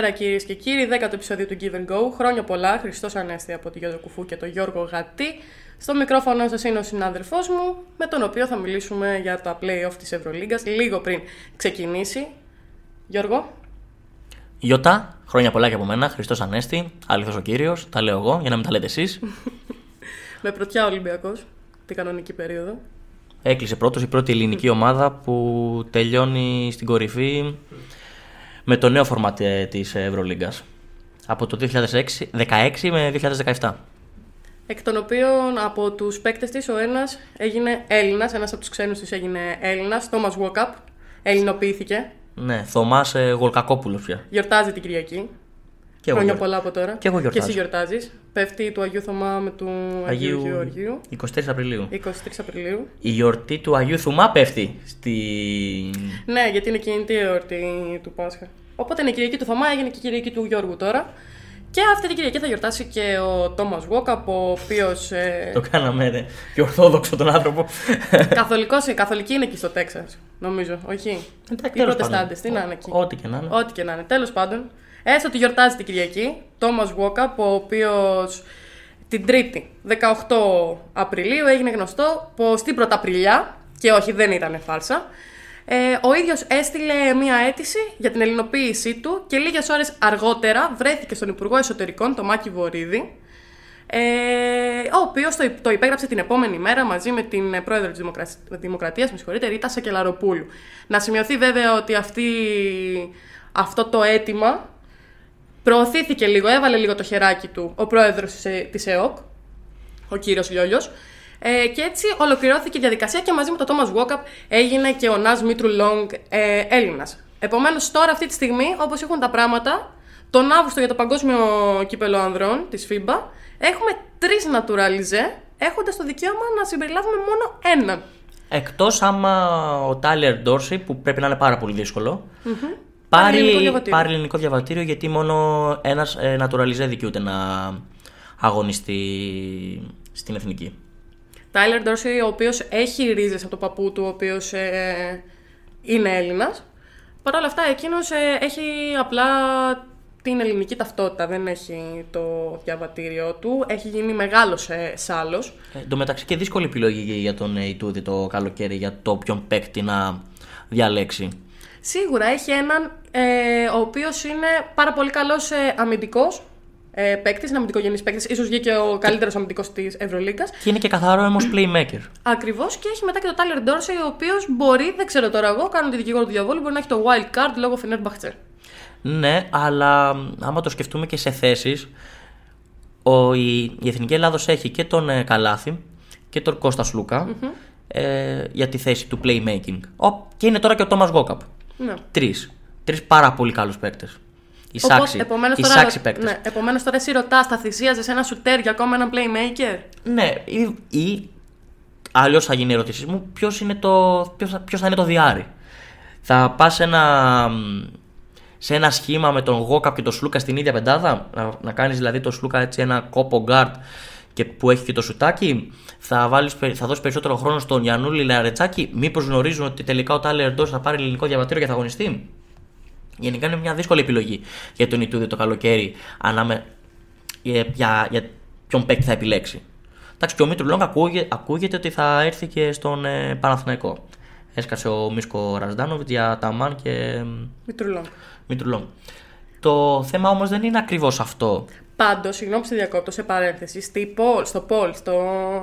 Καλησπέρα κυρίες και κύριοι, δέκατο επεισόδιο του Give and Go. Χρόνια πολλά, Χριστός Ανέστη από τη Γιώργο Κουφού και τον Γιώργο Γατή. Στο μικρόφωνο σας είναι ο συνάδελφός μου, με τον οποίο θα μιλήσουμε για τα play-off της Ευρωλίγκας λίγο πριν ξεκινήσει. Γιώργο, Ιωτά, χρόνια πολλά και από μένα. Χριστός Ανέστη, αληθό ο κύριος. Τα λέω εγώ για να μην τα λέτε εσείς. με πρωτιά Ολυμπιακός, την κανονική περίοδο. Έκλεισε πρώτος η πρώτη ελληνική ομάδα που τελειώνει στην κορυφή με το νέο φορμάτ της Ευρωλίγκας. Από το 2016 16 με 2017. Εκ των οποίων από τους παίκτες της ο ένας έγινε Έλληνας, ένας από τους ξένους της έγινε Έλληνας, Τόμα Walkup. Ελληνοποιήθηκε. Ναι, Θωμάς Γολκακόπουλος πια. Γιορτάζει την Κυριακή. Και εγώ Χρόνια γιορ- πολλά από τώρα. Και εγώ γιορτάζω. Και εσύ γιορτάζεις. Πέφτει του Αγίου Θωμά με του Αγίου, Αγίου Γεωργίου. 23 Απριλίου. 23 Απριλίου. Η γιορτή του Αγίου Θουμά πέφτει στη. Ναι, γιατί είναι εκείνη η εορτή του Πάσχα. Οπότε είναι η Κυριακή του Θωμά, έγινε και η Κυριακή του Γιώργου τώρα. Και αυτή την Κυριακή θα γιορτάσει και ο Τόμας Βόκαπ, ο οποίος. Ε, Το κάναμε ρε, πιο ορθόδοξο τον άνθρωπο. καθολικός, καθολική είναι εκεί στο Τέξας, νομίζω. Όχι; Εντάξει, Οι τέλος προτεστάντε, πάντων. τι να είναι εκεί. Ό,τι και να είναι. Ό,τι και να είναι. Τέλος πάντων, έστω ότι γιορτάζει την Κυριακή, Τόμα Βόκαπ, ο οποίος την Τρίτη, 18 Απριλίου, έγινε γνωστό πως στην Πρωταπριλιά, και όχι δεν ήταν φάλσα, ε, ο ίδιος έστειλε μία αίτηση για την ελληνοποίησή του και λίγες ώρες αργότερα βρέθηκε στον Υπουργό Εσωτερικών, τον Μάκη Βορύδη, ε, ο οποίος το, το υπέγραψε την επόμενη μέρα μαζί με την ε, πρόεδρο της Δημοκρα... Δημοκρατίας, με συγχωρείτε, Ρίτα Σακελαροπούλου. Να σημειωθεί βέβαια ότι αυτή, αυτό το αίτημα προωθήθηκε λίγο, έβαλε λίγο το χεράκι του ο πρόεδρος της, Ε- της ΕΟΚ, ο κύριος Λιόλιος, ε, και έτσι ολοκληρώθηκε η διαδικασία και μαζί με τον Τόμας Βόκαπ έγινε και ο Νάζ Μήτρου Λόγκ ε, Έλληνας. Επομένως τώρα αυτή τη στιγμή, όπως έχουν τα πράγματα, τον Αύγουστο για το Παγκόσμιο Κύπελο Ανδρών της FIBA, έχουμε τρεις naturalize, έχοντας το δικαίωμα να συμπεριλάβουμε μόνο έναν. Εκτός άμα ο Τάιλερ Ντόρσι, που πρέπει να είναι πάρα πολύ δύσκολο, Πάρει ελληνικό πάρει, διαβατήριο. πάρει ελληνικό διαβατήριο γιατί μόνο ένας ε, naturalize δικαιούται να αγωνιστεί στην εθνική. Τάιλερ Ντόρσι, ο οποίος έχει ρίζες από το παππού του, ο οποίος ε, είναι Έλληνας. Παρ' όλα αυτά, εκείνος ε, έχει απλά την ελληνική ταυτότητα, δεν έχει το διαβατήριό του. Έχει γίνει μεγάλος ε, σάλος. Ε, Εν τω μεταξύ και δύσκολη επιλογή για τον ε, Ιτούδη το καλοκαίρι για το ποιον παίκτη να διαλέξει. Σίγουρα έχει έναν ε, ο οποίος είναι πάρα πολύ καλός ε, αμυντικός ε, παίκτης, είναι αμυντικογενής παίκτης, ίσως βγήκε και ο καλύτερος αμυντικός της Ευρωλίγκας. Και είναι και καθαρό όμως playmaker. Ακριβώς και έχει μετά και το Τάλερ Ντόρσεϊ, ο οποίος μπορεί, δεν ξέρω τώρα εγώ, κάνω τη δικηγόρο του διαβόλου, μπορεί να έχει το wild card λόγω Φινέρ Μπαχτσέρ. Ναι, αλλά άμα το σκεφτούμε και σε θέσεις, η, η Εθνική Ελλάδος έχει και τον ε, Καλάθη και τον Κώστας Σλούκα, ε, για τη θέση του playmaking. Ο, και είναι τώρα και ο Τόμας Γκόκαπ. Ναι. Τρεις. Τρεις πάρα πολύ καλούς παίκτες. Εισάξει. επομένως Εισάξει παίκτε. ναι, επομένως τώρα εσύ ρωτάς, θα θυσίαζες ένα σουτέρ για ακόμα ένα playmaker; Ναι, ή, ή αλλιώς θα γίνει η ερώτησή μου, ποιος ποιος, θα- ποιος θα είναι το διάρρη. Θα πας σε ένα, σε ένα σχήμα με τον Γόκαπ και τον Σλούκα στην ίδια πεντάδα, να, να κάνεις δηλαδή τον Σλούκα έτσι ένα κόπο γκάρτ και που έχει και το σουτάκι, θα, βάλεις, πε- θα δώσεις περισσότερο χρόνο στον Γιαννούλη Λαρετσάκη. Μήπως γνωρίζουν ότι τελικά ο Τάλερ Ντός θα πάρει ελληνικό διαβατήριο και θα αγωνιστεί. Γενικά είναι μια δύσκολη επιλογή για τον Ιτούδη το καλοκαίρι ανάμε, για, για, για ποιον παίκτη θα επιλέξει. Εντάξει, και ο Μήτρου Λονγκ ακούγε, ακούγεται ότι θα έρθει και στον ε, Παναθηναϊκό. Έσκασε ο Μίσκο Ραζνάτοβιτς για Ταμάμ και Μήτρου Λονγκ. Μήτρου Λονγκ. Το θέμα όμως δεν είναι ακριβώς αυτό. Πάντως, συγγνώμη που σε διακόπτω σε παρένθεση, στη poll, στο poll, στο,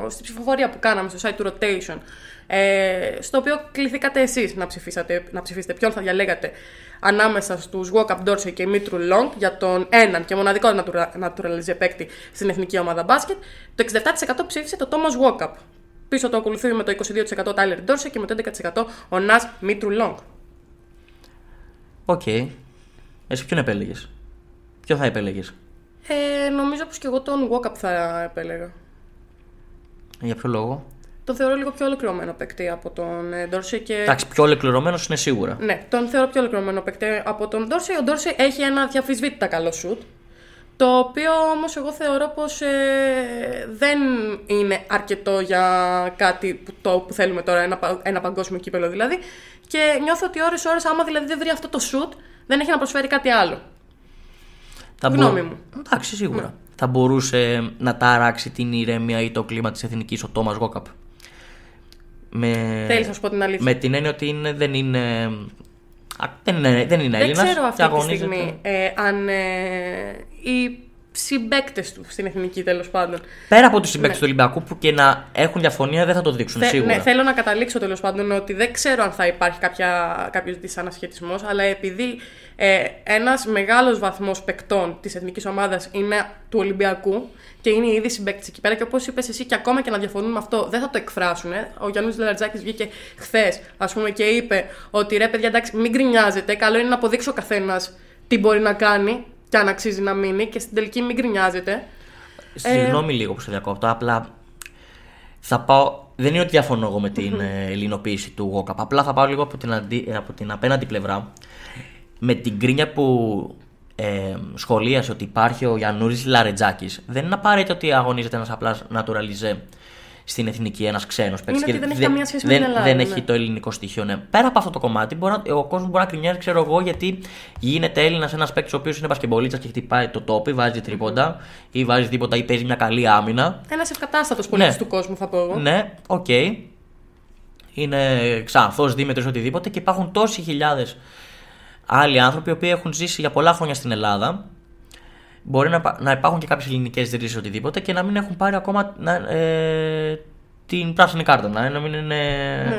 στη ψηφοφορία που κάναμε στο site του Rotation, ε, στο οποίο κληθήκατε εσείς να, ψηφίσατε, να ψηφίσετε ποιον θα διαλέγατε ανάμεσα στους Walkup Dorsey και Μήτρου Long για τον έναν και μοναδικό natura- naturalize παίκτη στην εθνική ομάδα μπάσκετ, το 67% ψήφισε το Thomas Walkup. Πίσω του ακολουθεί με το 22% ο Tyler Dorsey και με το 11% ο Nαζ Μήτρου Long. Οκ. Εσύ ποιον επέλεγες; Ποιο θα επέλεγες; Ε, νομίζω πως και εγώ τον Walkup θα επέλεγα. Για ποιο λόγο; Το θεωρώ λίγο πιο ολοκληρωμένο παίκτη από τον ε, Dorsey και Εντάξει, πιο ολοκληρωμένος είναι σίγουρα. Ναι, τον θεωρώ πιο ολοκληρωμένο παίκτη από τον Ντόρσεϊ. Ο Ντόρσεϊ έχει ένα διαφυσβήτητα καλό σουτ. Το οποίο όμως εγώ θεωρώ πως ε, δεν είναι αρκετό για κάτι που, το, που θέλουμε τώρα, ένα, πα- ένα παγκόσμιο κύπελο δηλαδή. Και νιώθω ότι ώρες ώρες άμα δηλαδή δεν βρει αυτό το σουτ, δεν έχει να προσφέρει κάτι άλλο. Θα Γνώμη μου. Εντάξει, σίγουρα. Θα μπορούσε να ταράξει την ηρεμία ή το κλίμα της εθνικής ο Τόμας Γόκαπ. Με... Θέλεις να σου πω την αλήθεια. Με την έννοια ότι είναι, δεν είναι. α, Δεν είναι, δεν είναι δεν Έλληνας ξέρω και αυτή τη αγωνίζεται. στιγμή ε, αν ε, οι συμπέκτες του στην εθνική τέλος πάντων Πέρα από τους συμπαίκτες Ναι. του Ολυμπιακού που και να έχουν διαφωνία δεν θα το δείξουν Θε- σίγουρα. Ναι, θέλω να καταλήξω τέλος πάντων ότι δεν ξέρω αν θα υπάρχει κάποιος δυσανασχετισμός, αλλά επειδή ε, ένας μεγάλος βαθμός παικτών της εθνικής ομάδας είναι του Ολυμπιακού και είναι ήδη συμπαίκτε εκεί πέρα, και όπως είπες εσύ, και ακόμα και να διαφωνούν με αυτό, δεν θα το εκφράσουν. Ε. Ο Γιάννης Λαρατζάκη βγήκε χθες, ας πούμε, και είπε ότι ρε παιδιά, εντάξει, μην γκρινιάζετε. Καλό είναι να αποδείξει ο καθένας τι μπορεί να κάνει και αν αξίζει να μείνει, και στην τελική μην γκρινιάζετε. Συγγνώμη λίγο που σε διακόπτω, απλά θα πάω. Δεν είναι ότι διαφωνώ εγώ με την ε, ελληνοποίηση του Γόκαπ. Απλά θα πάω λίγο από την, αντι... από την απέναντι πλευρά. Με την κρίνια που ε, σχολίασε ότι υπάρχει ο Γιαννούλης Λαρεντζάκης δεν είναι απαραίτητο ότι αγωνίζεται ένας απλός naturalize στην εθνική, ένας ξένος παίκτης. ότι Και δεν έχει καμία σχέση με δεν, την Ελλάδα, Δεν ναι. έχει το ελληνικό στοιχείο, ναι. Πέρα από αυτό το κομμάτι, μπορεί να, ο κόσμος μπορεί να γκρινιάζει, ξέρω εγώ, γιατί γίνεται Έλληνας ένας παίκτης ο οποίος είναι μπασκετμπολίστας και χτυπάει το τόπι, βάζει τρίποντα ή βάζει τίποτα ή παίζει μια καλή άμυνα. Ένας ευκατάστατος πολίτης Ναι. του κόσμου, θα πω εγώ. Ναι, οκ. Είναι ξανθός, δίμετρο, οτιδήποτε και υπάρχουν τόσοι χιλιάδες άλλοι άνθρωποι οι οποίοι έχουν ζήσει για πολλά χρόνια στην Ελλάδα. Μπορεί να, υπά- να υπάρχουν και κάποιες ελληνικές ρίζες οτιδήποτε και να μην έχουν πάρει ακόμα να, ε, την πράσινη κάρτα. Να, να μην είναι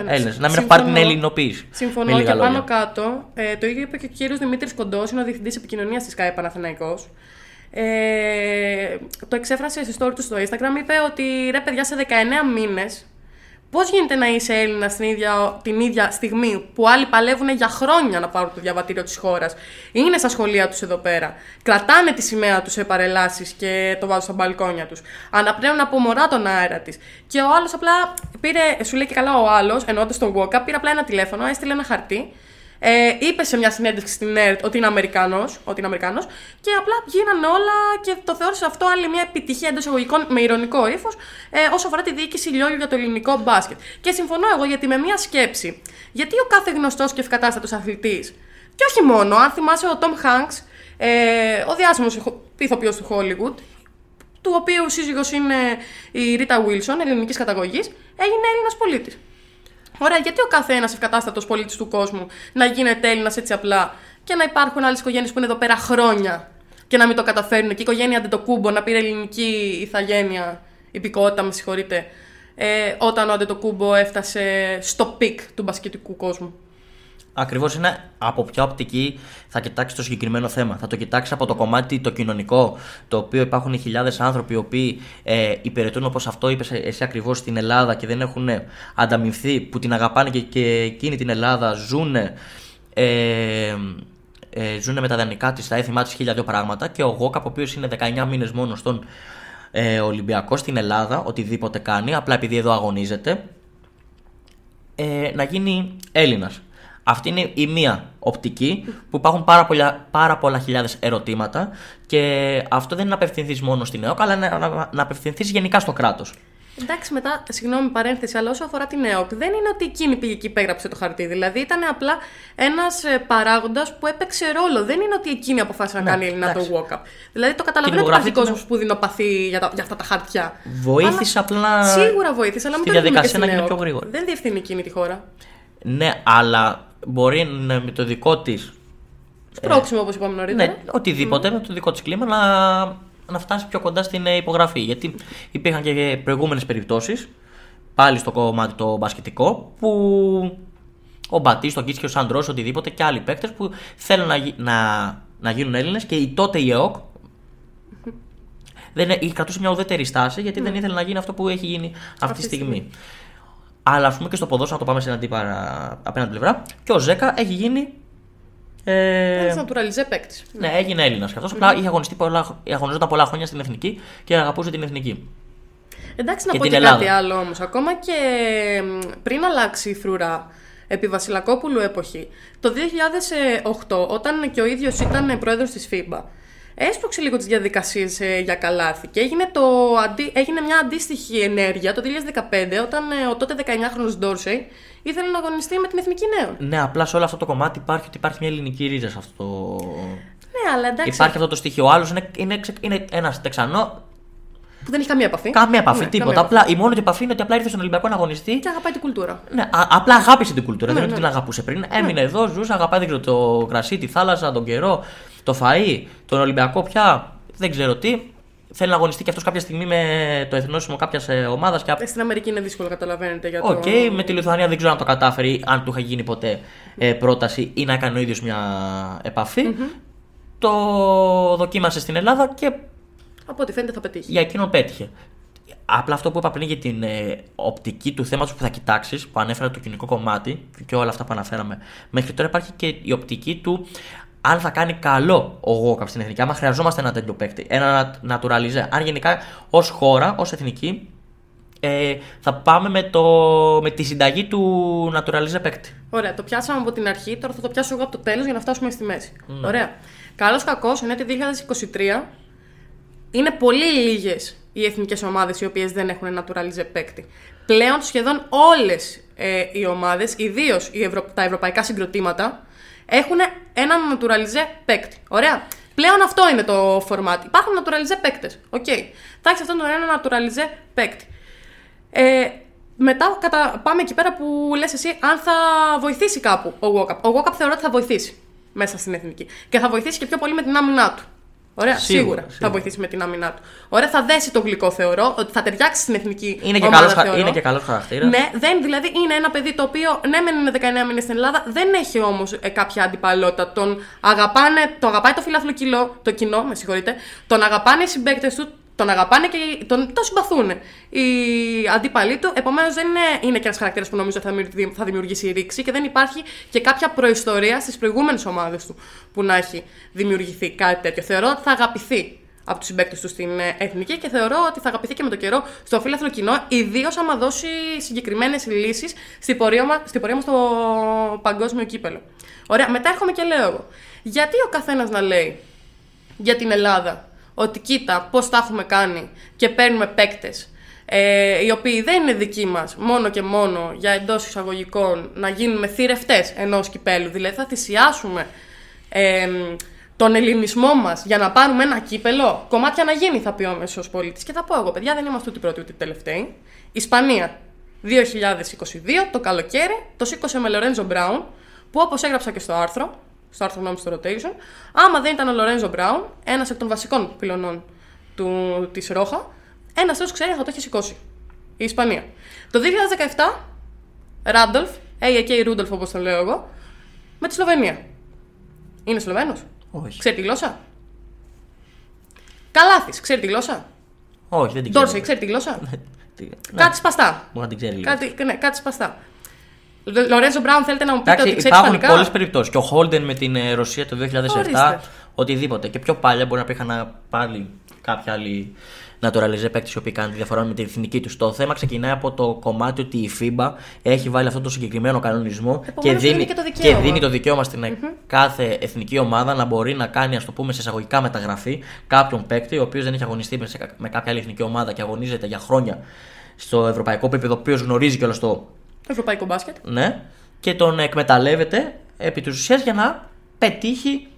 ναι. Έλληνες, Να μην έχουν πάρει την Συμφωνώ. ελληνοποίηση. Συμφωνώ με και λίγα πάνω λόγια. κάτω. Ε, το ίδιο είπε και ο κύριος Δημήτρης Κοντός, είναι ο διευθυντής επικοινωνίας της ΚΑΕ Παναθηναϊκός. Ε, το εξέφρασε στη story του στο Instagram. Είπε ότι ρε παιδιά σε 19 μήνες. Πώς γίνεται να είσαι Έλληνας την ίδια, την ίδια στιγμή που άλλοι παλεύουν για χρόνια να πάρουν το διαβατήριο της χώρας; Είναι στα σχολεία τους εδώ πέρα. Κρατάνε τη σημαία τους σε παρελάσεις και το βάζουν στα μπαλκόνια τους. Αναπνέουν από μωρά τον αέρα της. Και ο άλλος απλά πήρε, σου λέει και καλά ο άλλος, εννοώντα τον Walkup, πήρε απλά ένα τηλέφωνο, έστειλε ένα χαρτί ε, είπε σε μια συνέντευξη στην ΕΡΤ ότι είναι Αμερικανός, ότι είναι Αμερικανός και απλά γίνανε όλα και το θεώρησε αυτό άλλη μια επιτυχία εντός εισαγωγικών με ηρωνικό ύφος ε, όσο αφορά τη διοίκηση λιόλιου για το ελληνικό μπάσκετ. Και συμφωνώ εγώ γιατί με μια σκέψη, γιατί ο κάθε γνωστός και ευκατάστατος αθλητής, και όχι μόνο, αν θυμάσαι ο Τόμ Hanks, ε, ο διάσημος ηθοποιός του Hollywood, του οποίου σύζυγος είναι η Ρίτα Βίλσον, ελληνικής καταγωγής, έγινε Έλληνας πολίτης. Ωραία, γιατί ο καθένας ευκατάστατος πολίτης του κόσμου να γίνεται Έλληνας έτσι απλά και να υπάρχουν άλλες οικογένειες που είναι εδώ πέρα χρόνια και να μην το καταφέρουν. Και η οικογένεια Αντετοκούμπο να πήρε ελληνική ηθαγένεια, υπηκότητα, με συγχωρείτε, ε, όταν ο Αντετοκούνμπο έφτασε στο peak του μπασκετικού κόσμου. Ακριβώς είναι από ποια οπτική θα κοιτάξει το συγκεκριμένο θέμα. Θα το κοιτάξει από το κομμάτι το κοινωνικό, το οποίο υπάρχουν χιλιάδες άνθρωποι οι οποίοι ε, υπηρετούν όπως αυτό είπες εσύ ακριβώς στην Ελλάδα και δεν έχουν ανταμειφθεί, που την αγαπάνε και, και εκείνη την Ελλάδα ζουν. Ε, ε, ζουν με τα δανεικά της, τα έθιμά της, χίλια δύο πράγματα. Και ο Γουόκαπ, ο οποίος είναι 19 μήνες μόνος στον ε, Ολυμπιακό στην Ελλάδα, οτιδήποτε κάνει, απλά επειδή εδώ αγωνίζεται, ε, να γίνει Έλληνας. Αυτή είναι η μία οπτική που υπάρχουν πάρα πολλά, πάρα πολλά χιλιάδες ερωτήματα και αυτό δεν είναι να απευθυνθείς μόνο στην ΕΟΚ αλλά να, να, να απευθυνθείς γενικά στο κράτος. Εντάξει, μετά, συγγνώμη παρένθεση, αλλά όσο αφορά την ΕΟΚ, δεν είναι ότι εκείνη πήγε και υπέγραψε το χαρτί. Δηλαδή ήταν απλά ένας παράγοντας που έπαιξε ρόλο. Δεν είναι ότι εκείνη αποφάσισε να Ναι, κάνει η Ελληνά το εντάξει. walk-up. Δηλαδή το καταλαβαίνω ότι υπογραφή υπάρχει του- κόσμο που δεινοπαθεί για, τα, για αυτά τα χαρτιά. Βοήθησε απλά Σίγουρα βοήθησε, αλλά στη μην το ρίχνουμε και διαδικασία να στην γίνει ΕΟΚ. πιο γρήγορα. Δεν διευθύνει εκείνη τη χώρα. Ναι, αλλά μπορεί να- με το δικό της. Σπρώξιμο όπως είπαμε νωρίτερα. Ναι, οτιδήποτε με το δικό της κλίμα να, να φτάσει πιο κοντά στην ε, υπογραφή. Γιατί υπήρχαν και προηγούμενες περιπτώσεις, πάλι στο κομμάτι το μπασκετικό, που ο Μπατή, ο Κίτσιο, ο Σαντρός, οτιδήποτε και άλλοι παίκτες που θέλουν να, γι- να, να γίνουν Έλληνες και η τότε η ΕΟΚ δεν, ε- κρατούσε μια ουδέτερη στάση γιατί δεν ήθελε να γίνει αυτό που έχει γίνει αυτή, τη τη στιγμή. Αλλά ας πούμε και στο ποδόσφαιρο, να το πάμε σε αντίπαρα απέναντι πλευρά, και ο Ζέκα έχει γίνει. Ε, Ένας naturalize παίκτης. ναι, έγινε Έλληνας και αυτός. Απλά είχε αγωνιστεί πολλά, αγωνιζόταν πολλά χρόνια στην εθνική και αγαπούσε την εθνική. Εντάξει, να Και πω την και Ελλάδα. κάτι άλλο όμως. Ακόμα και μ, πριν αλλάξει η φρουρά επί Βασιλακόπουλου εποχή, το 2008, όταν και ο ίδιος ήταν πρόεδρος της FIBA, έσπρωξε λίγο τις διαδικασίες για καλάθι και έγινε, το, αντί- έγινε μια αντίστοιχη ενέργεια το 2015, όταν ε, ο τότε 19χρονο Ντόρσεϊ ήθελε να αγωνιστεί με την εθνική νέων. Ναι, απλά σε όλο αυτό το κομμάτι υπάρχει ότι υπάρχει μια ελληνική ρίζα σε αυτό. το- Ναι, αλλά εντάξει. Υπάρχει αυτό το στοιχείο. Ο άλλος είναι, είναι, ξε- είναι ένας Τεξανό. Που δεν έχει καμία επαφή. Καμία επαφή, Ναι, τίποτα. καμία Απλά η μόνη του επαφή είναι ότι απλά ήρθε στον Ολυμπιακό να αγωνιστεί. Και αγαπάει την κουλτούρα. Ναι, α- απλά αγάπησε την κουλτούρα. Ναι, δεν είναι ότι ναι. την αγαπούσε πριν. Έμεινε εδώ, ζούσε, αγαπάει δεν ξέρω, το κρασί, τη θάλασσα, τον καιρό, το φαΐ, τον Ολυμπιακό πια. Δεν ξέρω τι. Θέλει να αγωνιστεί και αυτός κάποια στιγμή με το εθνόσημο κάποιας ομάδας. Και... Ε, Στην Αμερική είναι δύσκολο, καταλαβαίνετε. Για το... Οκ, με τη Λιθουανία δεν ξέρω αν το κατάφερε ή αν του είχε γίνει ποτέ ε, πρόταση ή να έκανε ο ίδιος μια επαφή Το δοκίμασε στην Ελλάδα και Από ό,τι φαίνεται θα πετύχει. για εκείνον πέτυχε. Απλά αυτό που είπα πριν για την ε, οπτική του θέματος που θα κοιτάξεις, που ανέφερα το κοινωνικό κομμάτι και όλα αυτά που αναφέραμε μέχρι τώρα, υπάρχει και η οπτική του αν θα κάνει καλό ο Γόκαπ στην εθνική. Άμα χρειαζόμαστε ένα τέτοιο παίκτη, ένα naturalize. Αν γενικά ως χώρα, ως εθνική, ε, θα πάμε με, το, με τη συνταγή του naturalize παίκτη. Ωραία, το πιάσαμε από την αρχή, τώρα θα το πιάσω εγώ από το τέλος για να φτάσουμε στη μέση. Ναι. Ωραία. Καλός κακός είναι ότι 2023 είναι πολύ λίγες οι εθνικές ομάδες οι οποίες δεν έχουν naturalize παίκτη. Πλέον σχεδόν όλες ε, οι ομάδες, ιδίως Ευρω... τα ευρωπαϊκά συγκροτήματα, έχουν έναν naturalize παίκτη. Ωραία. Πλέον αυτό είναι το format. Υπάρχουν naturalize παίκτες. Οκ. Θα έχεις αυτόν τον ένα naturalize παίκτη. Ε, μετά κατα... πάμε εκεί πέρα που λες εσύ αν θα βοηθήσει κάπου ο Walkup. Ο Walkup θεωρώ ότι θα βοηθήσει μέσα στην εθνική. Και θα βοηθήσει και πιο πολύ με την άμυνά του. Ωραία, Σίγουρα, σίγουρα, θα σίγουρα. βοηθήσει με την άμυνά του. Ωραία, θα δέσει το γλυκό θεωρώ, ότι θα ταιριάξει στην εθνική Είναι και ομάδα, καλός, χα- θεωρώ. είναι και καλός χαρακτήρας. Ναι, δεν, δηλαδή είναι ένα παιδί το οποίο ναι, μεν είναι 19 μήνες στην Ελλάδα, δεν έχει όμως κάποια αντιπαλότητα. Τον αγαπάνε, το αγαπάει το φιλάθλο κοινό, το κοινό, με συγχωρείτε, τον αγαπάνε οι συμπαίκτες του, τον αγαπάνε και οι- τον, το συμπαθούν οι αντίπαλοι του. Επομένως, δεν είναι, είναι και ένας χαρακτήρας που νομίζω θα δημιουργήσει, θα δημιουργήσει ρήξη και δεν υπάρχει και κάποια προϊστορία στις προηγούμενες ομάδες του που να έχει δημιουργηθεί κάτι τέτοιο. Θεωρώ ότι θα αγαπηθεί από τους συμπαίκτες του στην ε, εθνική και θεωρώ ότι θα αγαπηθεί και με το καιρό στο φίλαθλο κοινό, ιδίως άμα δώσει συγκεκριμένες λύσεις στην πορεία μα στην πορεία μας στο παγκόσμιο κύπελο. Ωραία, μετά έρχομαι και λέω εγώ. Γιατί ο καθένας να λέει για την Ελλάδα ότι κοίτα πώς τα έχουμε κάνει και παίρνουμε παίκτες. Ε, οι οποίοι δεν είναι δικοί μας, μόνο και μόνο για εντός εισαγωγικών να γίνουμε θηρευτές ενός κυπέλου. Δηλαδή θα θυσιάσουμε ε, τον ελληνισμό μας για να πάρουμε ένα κύπελο. Κομμάτια να γίνει, θα πει ο μέσος πολίτης. Και θα πω εγώ, παιδιά, δεν είμαστε ούτε οι πρώτοι ούτε οι τελευταίοι. Ισπανία 2022, το καλοκαίρι, το σήκωσε με Λορέντζο Μπράουν, που όπως έγραψα και στο άρθρο, στο άρθρο γνώμης στο rotation, άμα δεν ήταν ο Λορέντζο Μπράουν, ένας εκ των βασικών πυλωνών του, της Ρόχα, ένας θεό ξέρει θα το έχει σηκώσει. Η Ισπανία. Το 2017, Ράντολφ, A.A.K. Ρούντολφ όπως τον λέω εγώ, με τη Σλοβενία. Είναι Σλοβαίνος; Όχι. Ξέρει τη γλώσσα; Καλάθι, ξέρει τη γλώσσα; Όχι, δεν την ξέρω. Ντόρσεϊ, ξέρει τη γλώσσα; Τι- ναι, Κάτι σπαστά. Μπορεί να την ξέρει λίγο. Κάτι, ναι, κάτι σπαστά. Λο- Λορέντζο Μπράουν, θέλετε να μου πείτε Εντάξει, ότι ξέρει υπάρχουν ισπανικά. πολλές περιπτώσεις. Και ο Χόλντεν με την ε, Ρωσία το 2007. Ορίστε. οτιδήποτε. Και πιο παλιά μπορεί να υπήρχαν πάλι κάποια άλλη naturalize παίκτη οι οποίοι κάνουν τη διαφορά με την εθνική τους. Το θέμα ξεκινάει από το κομμάτι ότι η FIBA έχει βάλει αυτό το συγκεκριμένο κανονισμό και Επομένως, δίνει, δίνει και το δικαίωμα. δίνει το δικαίωμα στην κάθε εθνική ομάδα να μπορεί να κάνει, ας το πούμε, σε εισαγωγικά μεταγραφή κάποιον παίκτη, ο οποίος δεν έχει αγωνιστεί με, σε κα- με κάποια άλλη εθνική ομάδα και αγωνίζεται για χρόνια στο ευρωπαϊκό επίπεδο, ο οποίος γνωρίζει κιόλας το. Ευρωπαϊκό μπάσκετ. Ναι, και τον εκμεταλλεύεται επί της ουσίας για να πετύχει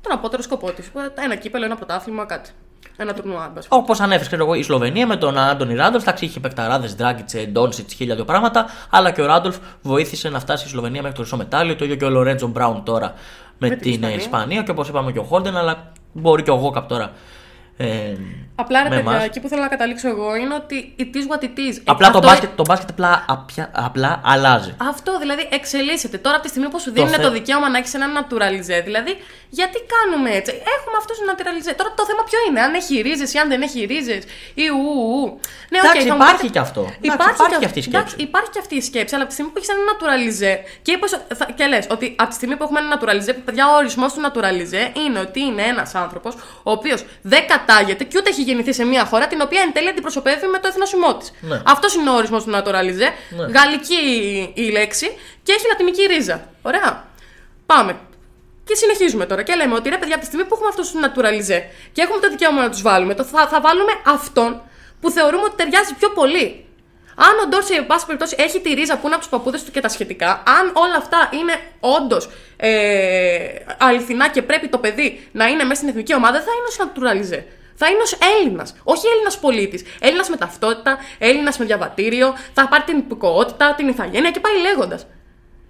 Τον απότερο σκοπό της. Ένα κύπελο, ένα πρωτάθλημα, κάτι. Ένα τουρνουά, εν πάση Όπως ανέφερες, ξέρω εγώ, η Σλοβενία με τον Άντωνι Ράντολφ. Εντάξει, είχε παικταράδες, Ντράγκητσε, Ντόνσιτ, χίλια δύο πράγματα. Αλλά και ο Ράντολφ βοήθησε να φτάσει η Σλοβενία μέχρι το χρυσό μετάλλιο. Το ίδιο και ο Λορέντζο Μπράουν τώρα με, την την, Ισπανία. Ισπανία. Και όπως είπαμε και ο Χόρντεν, αλλά μπορεί και ο Γόκαπ τώρα. Ε, Απλά ρε με παιδιά, εμάς. εκεί που θέλω να καταλήξω εγώ είναι ότι it is what it is. Απλά Αυτό το μπάσκετ, το μπάσκετ απλά, απια- απλά αλλάζει. Αυτό δηλαδή εξελίσσεται. Τώρα από τη στιγμή που σου δίνουν το, θε- δικαίωμα να έχεις ένα naturalize, δηλαδή γιατί κάνουμε έτσι; Έχουμε αυτούς τους naturalize. Τώρα το θέμα ποιο είναι, αν έχει ρίζε ή αν δεν έχει ρίζε ή ου, ου, ου. Ναι, οκ, Εντάξει, θα μου υπάρχει πείτε- και αυτό. Εντάξει, Υπάρχει, υπάρχει και και αυτή η σκέψη. Εντάξει, υπάρχει και αυτή η σκέψη, αλλά από τη στιγμή που έχεις ένα naturalize και, είπες, θα- και λες ότι από τη στιγμή που έχουμε ένα naturalize, που παιδιά ο ορισμός του naturalize είναι ότι είναι ένας άνθρωπος ο οποίος δεν κατάγεται και ούτε έχει γεννηθεί σε μια χώρα την οποία εν τέλει αντιπροσωπεύει με το εθνόσημό της. Ναι. Αυτός είναι ο ορισμός του naturalize. Γαλλική η λέξη και έχει λατινική ρίζα. Ωραία. Πάμε. Και συνεχίζουμε τώρα και λέμε ότι ρε παιδιά, από τη στιγμή που έχουμε αυτούς τους naturalize και έχουμε το δικαίωμα να τους βάλουμε, το θα, θα βάλουμε αυτόν που θεωρούμε ότι ταιριάζει πιο πολύ. Αν ο Ντόρσεϊ, εν πάση περιπτώσει, έχει τη ρίζα που είναι από τους παππούδες του και τα σχετικά, αν όλα αυτά είναι όντως ε, αληθινά και πρέπει το παιδί να είναι μέσα στην εθνική ομάδα, δεν θα είναι ω naturalize. Θα είναι ως Έλληνας. Όχι Έλληνας πολίτης. Έλληνας με ταυτότητα, Έλληνας με διαβατήριο, θα πάρει την υπηκοότητα, την ηθαγένεια και πάει λέγοντας.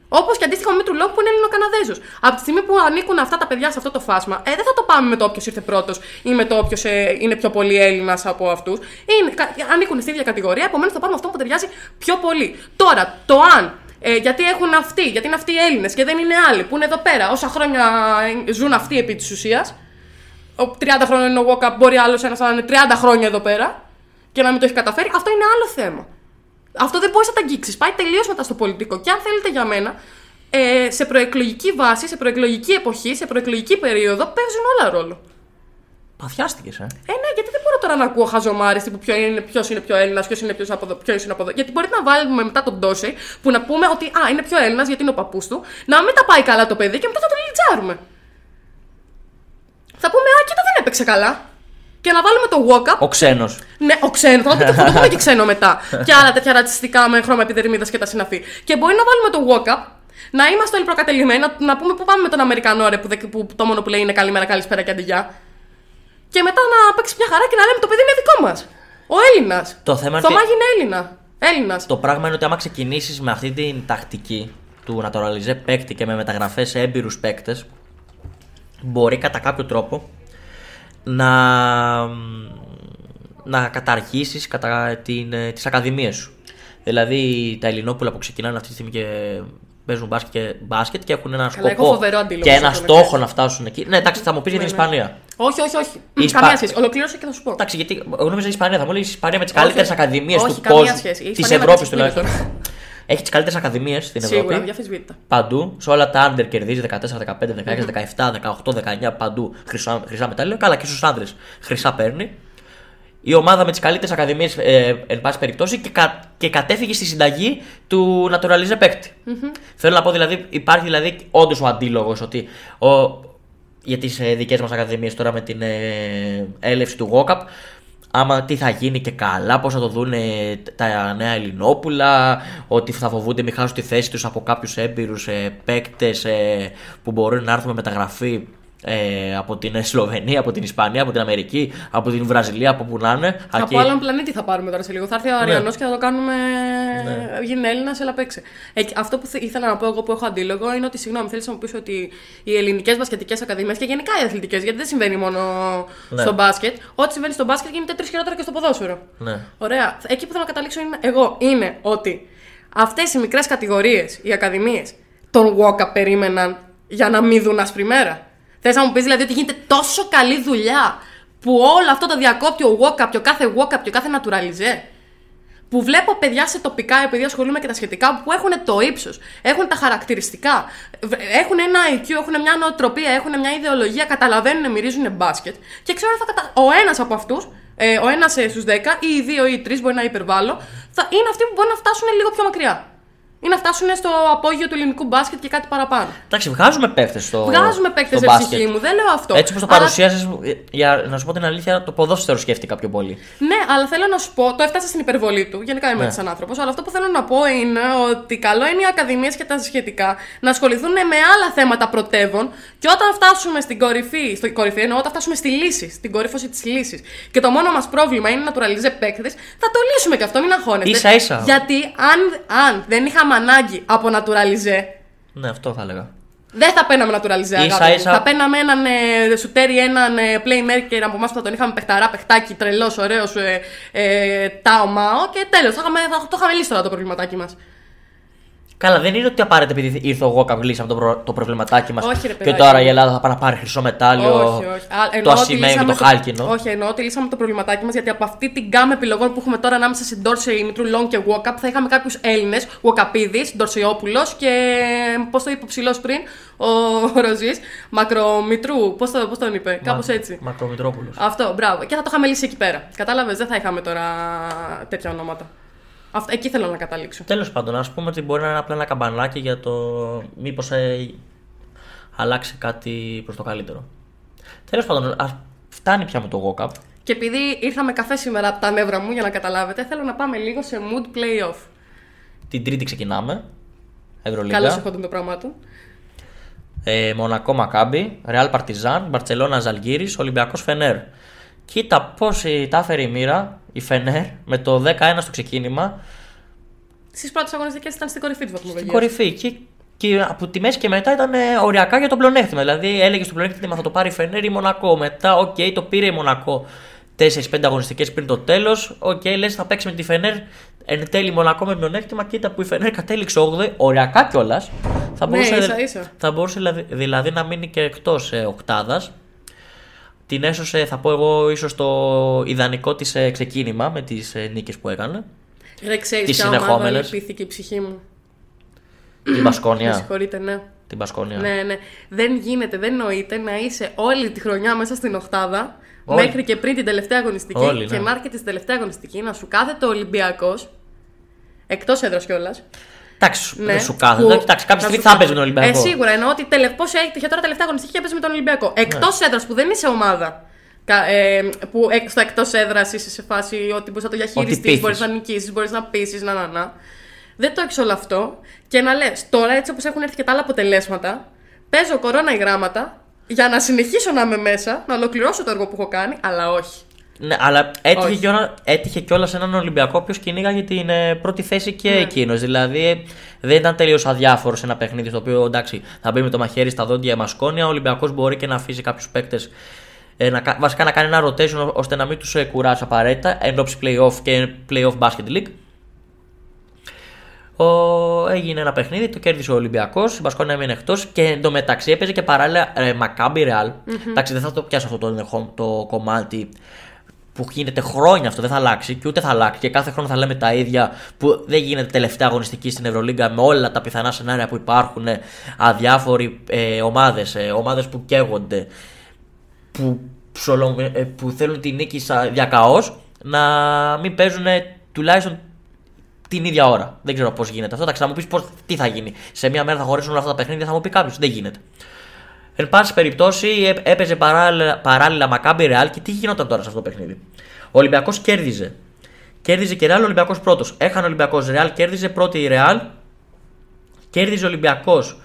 Όπως και αντίστοιχα ο Μήτρου Λόγου που είναι Ελληνοκαναδέζο. Από τη στιγμή που ανήκουν αυτά τα παιδιά σε αυτό το φάσμα, ε, δεν θα το πάμε με το όποιος ήρθε πρώτος ή με το όποιος είναι πιο πολύ Έλληνας από αυτούς. Ανήκουν στη ίδια κατηγορία, επομένως θα πάρουμε αυτό που ταιριάζει πιο πολύ. Τώρα, το αν ε, γιατί έχουν αυτοί, γιατί είναι αυτοί οι Έλληνες και δεν είναι άλλοι που είναι εδώ πέρα, όσα χρόνια ε, ζουν αυτοί επί της ουσίας. Ο 30 χρόνια είναι ο Walkup, μπορεί άλλος ένας να είναι 30 χρόνια εδώ πέρα και να μην το έχει καταφέρει. Αυτό είναι άλλο θέμα. Αυτό δεν μπορείς να τα αγγίξεις. Πάει τελείως μετά στο πολιτικό. Και αν θέλετε για μένα, ε, σε προεκλογική βάση, σε προεκλογική εποχή, σε προεκλογική περίοδο παίζουν όλα ρόλο. Παθιάστηκες, ε. Ε, ναι, γιατί δεν μπορώ τώρα να ακούω χαζομάρε τύπου ποιο είναι, ποιος είναι πιο Έλληνας, ποιος είναι ποιος από εδώ, ποιος είναι από εδώ. Γιατί μπορεί να βάλουμε μετά τον Ντόσε που να πούμε ότι α, είναι πιο Έλληνας γιατί είναι ο παππούς του, να μην τα πάει καλά το παιδί και μετά θα τον λιτζάρουμε. Θα πούμε, α, κοίτα δεν έπαιξε καλά. Και να βάλουμε το walk-up Ο ξένος. ναι, ο ξένος. Θα, το- θα το πούμε και ξένο μετά. και άλλα τέτοια ρατσιστικά με χρώμα επιδερμίδας και τα συναφή. Και μπορεί να βάλουμε το walk-up, να είμαστε όλοι προκατελημένοι, να, να πούμε πού πάμε με τον Αμερικανό ρε, που, δε- που το μόνο που λέει είναι καλημέρα, καλησπέρα και αντιγεια. Και μετά να παίξει μια χαρά και να λέμε το παιδί είναι δικό μας. Ο Έλληνας. Το θέμα είναι Το ότι- μάγι είναι Έλληνα. Έλληνας. Το πράγμα είναι ότι άμα ξεκινήσεις με αυτή την τακτική του naturalize παίκτη και με μεταγραφές σε έμπειρους παίκτες, μπορεί κατά κάποιο τρόπο να, να καταργήσεις κατά την, ε, τις ακαδημίες σου. Δηλαδή τα Ελληνόπουλα που ξεκινάνε αυτή τη στιγμή και παίζουν μπάσκετ και, μπάσκετ και έχουν ένα Καλά, έχω σκοπό φοβερό αντίλογο και σε ένα αυτό, ναι, στόχο ξέρεις. να φτάσουν εκεί. Ναι, εντάξει, θα μου πεις για την Ναι, ναι. Ισπανία. Όχι, όχι, όχι. Η Ισπα- Καμία σχέση. Ολοκλήρωσε και θα σου πω. Εντάξει, γιατί εγώ νόμιζα η Ισπανία. Θα μου λέει η Ισπανία με τις Όχι, καλύτερες όχι. ακαδημίες Όχι, του καμία κόσμου. σχέση. Η Της Ισπανία Ευρώπης με τουλάχιστον. τις Έχει τις καλύτερες ακαδημίες στην Σίγουρα, Ευρώπη. διαφυσβήτητα. Παντού. Σε όλα τα άντερ κερδίζει 14, 15, 16, 17, 18, 19. Παντού χρυσά, χρυσά μετάλλια. Καλά και στους άντρε χρυσά παίρνει. Η ομάδα με τις καλύτερες ακαδημίες, ε, εν πάση περιπτώσει, και, κα, και κατέφυγε στη συνταγή του naturalize παίκτη. Θέλω να πω δηλαδή, υπάρχει δηλαδή όντως ο αντίλογος ότι ο, για τις ε, δικές μας ακαδημίες τώρα με την ε, έλευση του WOCAP, άμα τι θα γίνει και καλά, πώς θα το δουν τα νέα Ελληνόπουλα, ότι θα φοβούνται μην χάσουν τη θέση τους από κάποιους έμπειρους ε, παίκτες ε, που μπορούν να έρθουν με μεταγραφή ε, από την Σλοβενία, από την Ισπανία, από την Αμερική, από την Βραζιλία, από που να είναι. Από Αρκεί- άλλον πλανήτη θα πάρουμε τώρα σε λίγο. Θα έρθει ο Ναι. Αριανός και θα το κάνουμε. Γίνει Έλληνας, έλα παίξε. Ε, και αυτό που θε- ήθελα να πω εγώ που έχω αντίλογο είναι ότι, συγγνώμη, θέλεις να μου πεις ότι οι ελληνικές μπασκετικές ακαδημίες και γενικά οι αθλητικές, γιατί δεν συμβαίνει μόνο Ναι. στο μπάσκετ. Ό,τι συμβαίνει στο μπάσκετ γίνεται τρεις χειρότερα και στο ποδόσφαιρο. Ναι. Ωραία. Εκεί που θέλω να καταλήξω είναι, εγώ είναι ότι αυτές οι μικρές κατηγορίες, οι ακαδημίες, τον Walker περίμεναν για να μην δουν άσπρη μέρα. Θες να μου πεις δηλαδή ότι γίνεται τόσο καλή δουλειά που όλο αυτό το διακόπτει ο Walker και ο κάθε Walker και ο κάθε Naturalize. που βλέπω παιδιά σε τοπικά, επειδή ασχολούμαι και τα σχετικά, που έχουν το ύψος, έχουν τα χαρακτηριστικά, έχουν ένα IQ, έχουν μια νοοτροπία, έχουν μια ιδεολογία, καταλαβαίνουν, μυρίζουν μπάσκετ. Και ξέρω ότι θα κατα... ο ένας από αυτούς, ε, ο ένας στους 10, ή οι δύο ή οι τρεις, μπορεί να υπερβάλλω, θα είναι αυτοί που μπορούν να φτάσουν λίγο πιο μακριά. Ή να φτάσουν στο απόγειο του ελληνικού μπάσκετ και κάτι παραπάνω. Εντάξει, βγάζουμε παίκτες στο. Βγάζουμε παίκτες στο σε μπάσκετ. ψυχή μου, δεν λέω αυτό. Έτσι όπως το Αλλά- παρουσίασες, για να σου πω την αλήθεια, το ποδόσφαιρο σκέφτηκα πιο πολύ. Ναι, αλλά θέλω να σου πω, το έφτασα στην υπερβολή του. Γενικά είμαι Ναι. έτσι σαν άνθρωπος. Αλλά αυτό που θέλω να πω είναι ότι καλό είναι οι ακαδημίες και τα σχετικά να ασχοληθούν με άλλα θέματα πρωτεύων και όταν φτάσουμε στην κορυφή, στο κορυφή εννοώ όταν φτάσουμε στη λύση, στην κορύφωση της λύσης και το μόνο μας πρόβλημα είναι να τουραλιζέ παίκτες, θα το λύσουμε και αυτό, μην αγχώνεστε. Ίσα ίσα. Γιατί αν, αν δεν είχαμε ανάγκη από naturalize, Ναι, αυτό θα έλεγα. δεν θα παίρναμε naturalize. Ίσα αγάπη μου. ίσα- Θα παίρναμε έναν ε, σουτέρι, έναν ε, playmaker από εμάς που θα τον είχαμε παιχταρά, παιχτάκι, τρελός, ωραίος, ε, ε, τάο μάο και τέλος. Θα, είχαμε- θα το είχαμε λύσει τώρα το προβληματάκι μας. Καλά, δεν είναι ότι απαραίτητα επειδή ήρθε ο Γόκαπ λύσαμε το, προ... το προβληματάκι μας. Όχι, ρε Και παιδάκι. τώρα η Ελλάδα θα πάει να πάρει χρυσό μετάλλιο. όχι, όχι. Α, Το εννοώ ότι ασημένιο και λύσαμε το χάλκινο. Όχι, εννοώ ότι λύσαμε το προβληματάκι μας γιατί από αυτή την γκάμα επιλογών που έχουμε τώρα ανάμεσα σε Ντόρσεϊ, Μητρού Λόγκ και Walkup θα είχαμε κάποιους Έλληνες, Walkapίδη, Ντορσεϊόπουλος και. Πώς το είπε ο ψηλός πριν, ο Ροζής, Μακρομητρού. Πώς το, πώς τον είπε, κάπως έτσι. Μακρομητρόπουλος. Αυτό, μπράβο. Και θα το είχαμε λύσει εκεί πέρα. Κατάλαβες, δεν θα είχαμε τώρα τέτοια ονόματα. Αυτό, εκεί θέλω να καταλήξω. Τέλος πάντων, ας πούμε ότι μπορεί να είναι απλά ένα καμπανάκι για το μήπως ε, αλλάξει κάτι προς το καλύτερο. Τέλος πάντων, ας φτάνει πια με το Γόκαπ. Και επειδή ήρθαμε καφέ σήμερα από τα νεύρα μου, για να καταλάβετε, θέλω να πάμε λίγο σε mood playoff. Την Τρίτη ξεκινάμε. Ευρωλίγα. Καλώς εχόντων το πράγμα του. Ε, Μονακό Μακάμπι, Ρεάλ Παρτιζάν, Μπαρσελόνα Ζαλγκύρη, Ολυμπιακός Φενέρ. Κοίτα πώς τα έφερε η μοίρα, η Φενέρ, με το 10-1 στο ξεκίνημα, Στις πρώτες αγωνιστικές ήταν στην κορυφή της στην βαθμολογία. κορυφή. Και, και από τη μέση και μετά ήταν ε, οριακά για το πλεονέκτημα. Δηλαδή έλεγε στο πλεονέκτημα θα το πάρει η Φενέρ ή η Μονακό. Μετά, οκ, το πήρε η Μονακό 4-5 αγωνιστικές πριν το τέλος. Οκ, λες θα παίξει με τη Φενέρ. Εν τέλει η Μονακό με πλεονέκτημα. Κοίτα που η Φενέρ κατέληξε 8η, οριακά κιόλας. Θα Ναι, μπορούσε, ίσα, ίσα. Θα μπορούσε δηλαδή, δηλαδή να μείνει και εκτός ε, οκτάδας. Την έσωσε, θα πω εγώ, ίσως το ιδανικό της ε, ξεκίνημα με τις ε, νίκες που έκανε. Ρε, ξέρεις Τις ποια ομάδα συνεχόμενες. λυπήθηκε η ψυχή μου; την Με Πασκόνια. συγχωρείτε, ναι. την Πασκόνια. Ναι, ναι. Δεν γίνεται, δεν νοείται να είσαι όλη τη χρονιά μέσα στην οχτάδα Όλη. μέχρι και πριν την τελευταία αγωνιστική Όλη, και ναι. να έρχεται στην τελευταία αγωνιστική να σου κάθεται ο Ολυμπιακός. Εκτός έδρας κιόλας. Εντάξει, Ναι. δεν σου κάθεται. Που- Εντάξει, κάποια να στιγμή σου θα πω- παίζει με τον Ολυμπιακό. Ε, σίγουρα εννοώ ότι τελε... πώς έτυχε τώρα τελευταία αγωνιστική και έπαιζε με τον Ολυμπιακό. Εκτός Ναι. έδρας που δεν είσαι ομάδα. κα- Ε, που ε, στο εκτός έδρας είσαι σε φάση ότι μπορείς να το διαχειριστείς, πείθεις. μπορείς να νικήσεις, μπορείς να πείσει, να, να, να. Δεν το έχεις όλο αυτό και να λες τώρα έτσι όπως έχουν έρθει και τα άλλα αποτελέσματα, παίζω κορώνα ή γράμματα για να συνεχίσω να είμαι μέσα, να ολοκληρώσω το έργο που έχω κάνει, αλλά όχι. Ναι, αλλά έτυχε Όχι. κιόλα, έτυχε κιόλας έναν Ολυμπιακό ο οποίος κυνήγαγε την ε, πρώτη θέση και Ναι. εκείνος. Δηλαδή ε, δεν ήταν τελείως αδιάφορο σε ένα παιχνίδι στο οποίο εντάξει θα μπει με το μαχαίρι στα δόντια η Μασκόνια. Ο Ολυμπιακός μπορεί και να αφήσει κάποιους παίκτες. Ε, να, κα- βασικά να κάνει ένα rotation ό- ώστε να μην τους ε, κουράσει απαραίτητα εν ώψη playoff και playoff basket league. Ο, έγινε ένα παιχνίδι, το κέρδισε ο Ολυμπιακός. Η Μπασκόνια έμεινε εκτός και εντωμεταξύ έπαιζε και παράλληλα ε, Μακάμπι Ρεάλ. Εντάξει, δεν θα το πιάσω αυτό το, ενδεχό- το κομμάτι που γίνεται χρόνια αυτό, δεν θα αλλάξει και ούτε θα αλλάξει. Και κάθε χρόνο θα λέμε τα ίδια που δεν γίνεται τελευταία αγωνιστική στην Ευρωλίγκα με όλα τα πιθανά σενάρια που υπάρχουν. ε, Αδιάφοροι ε, ομάδες, ε, ομάδες που καίγονται, που, ψολο- ε, που θέλουν τη νίκη σα- διακαώς να μην παίζουν ε, τουλάχιστον την ίδια ώρα. Δεν ξέρω πώς γίνεται αυτό. Εντάξει, θα μου πεις πώς, τι θα γίνει. Σε μία μέρα θα χωρίσουν όλα αυτά τα παιχνίδια, θα μου πει κάποιος. Δεν γίνεται. Εν πάση περιπτώσει, έ- έπαιζε παράλληλα, παράλληλα Μακάμπι Ρεάλ και τι γινόταν τώρα σε αυτό το παιχνίδι. Ο Ολυμπιακός κέρδιζε. Κέρδιζε και Ρεάλ, ο Ολυμπιακός πρώτος. Έχανε ο Ολυμπιακός Ρεάλ, κέρδιζε πρώτη η Ρεάλ. Κέρδιζε ο Ολυμπιακός.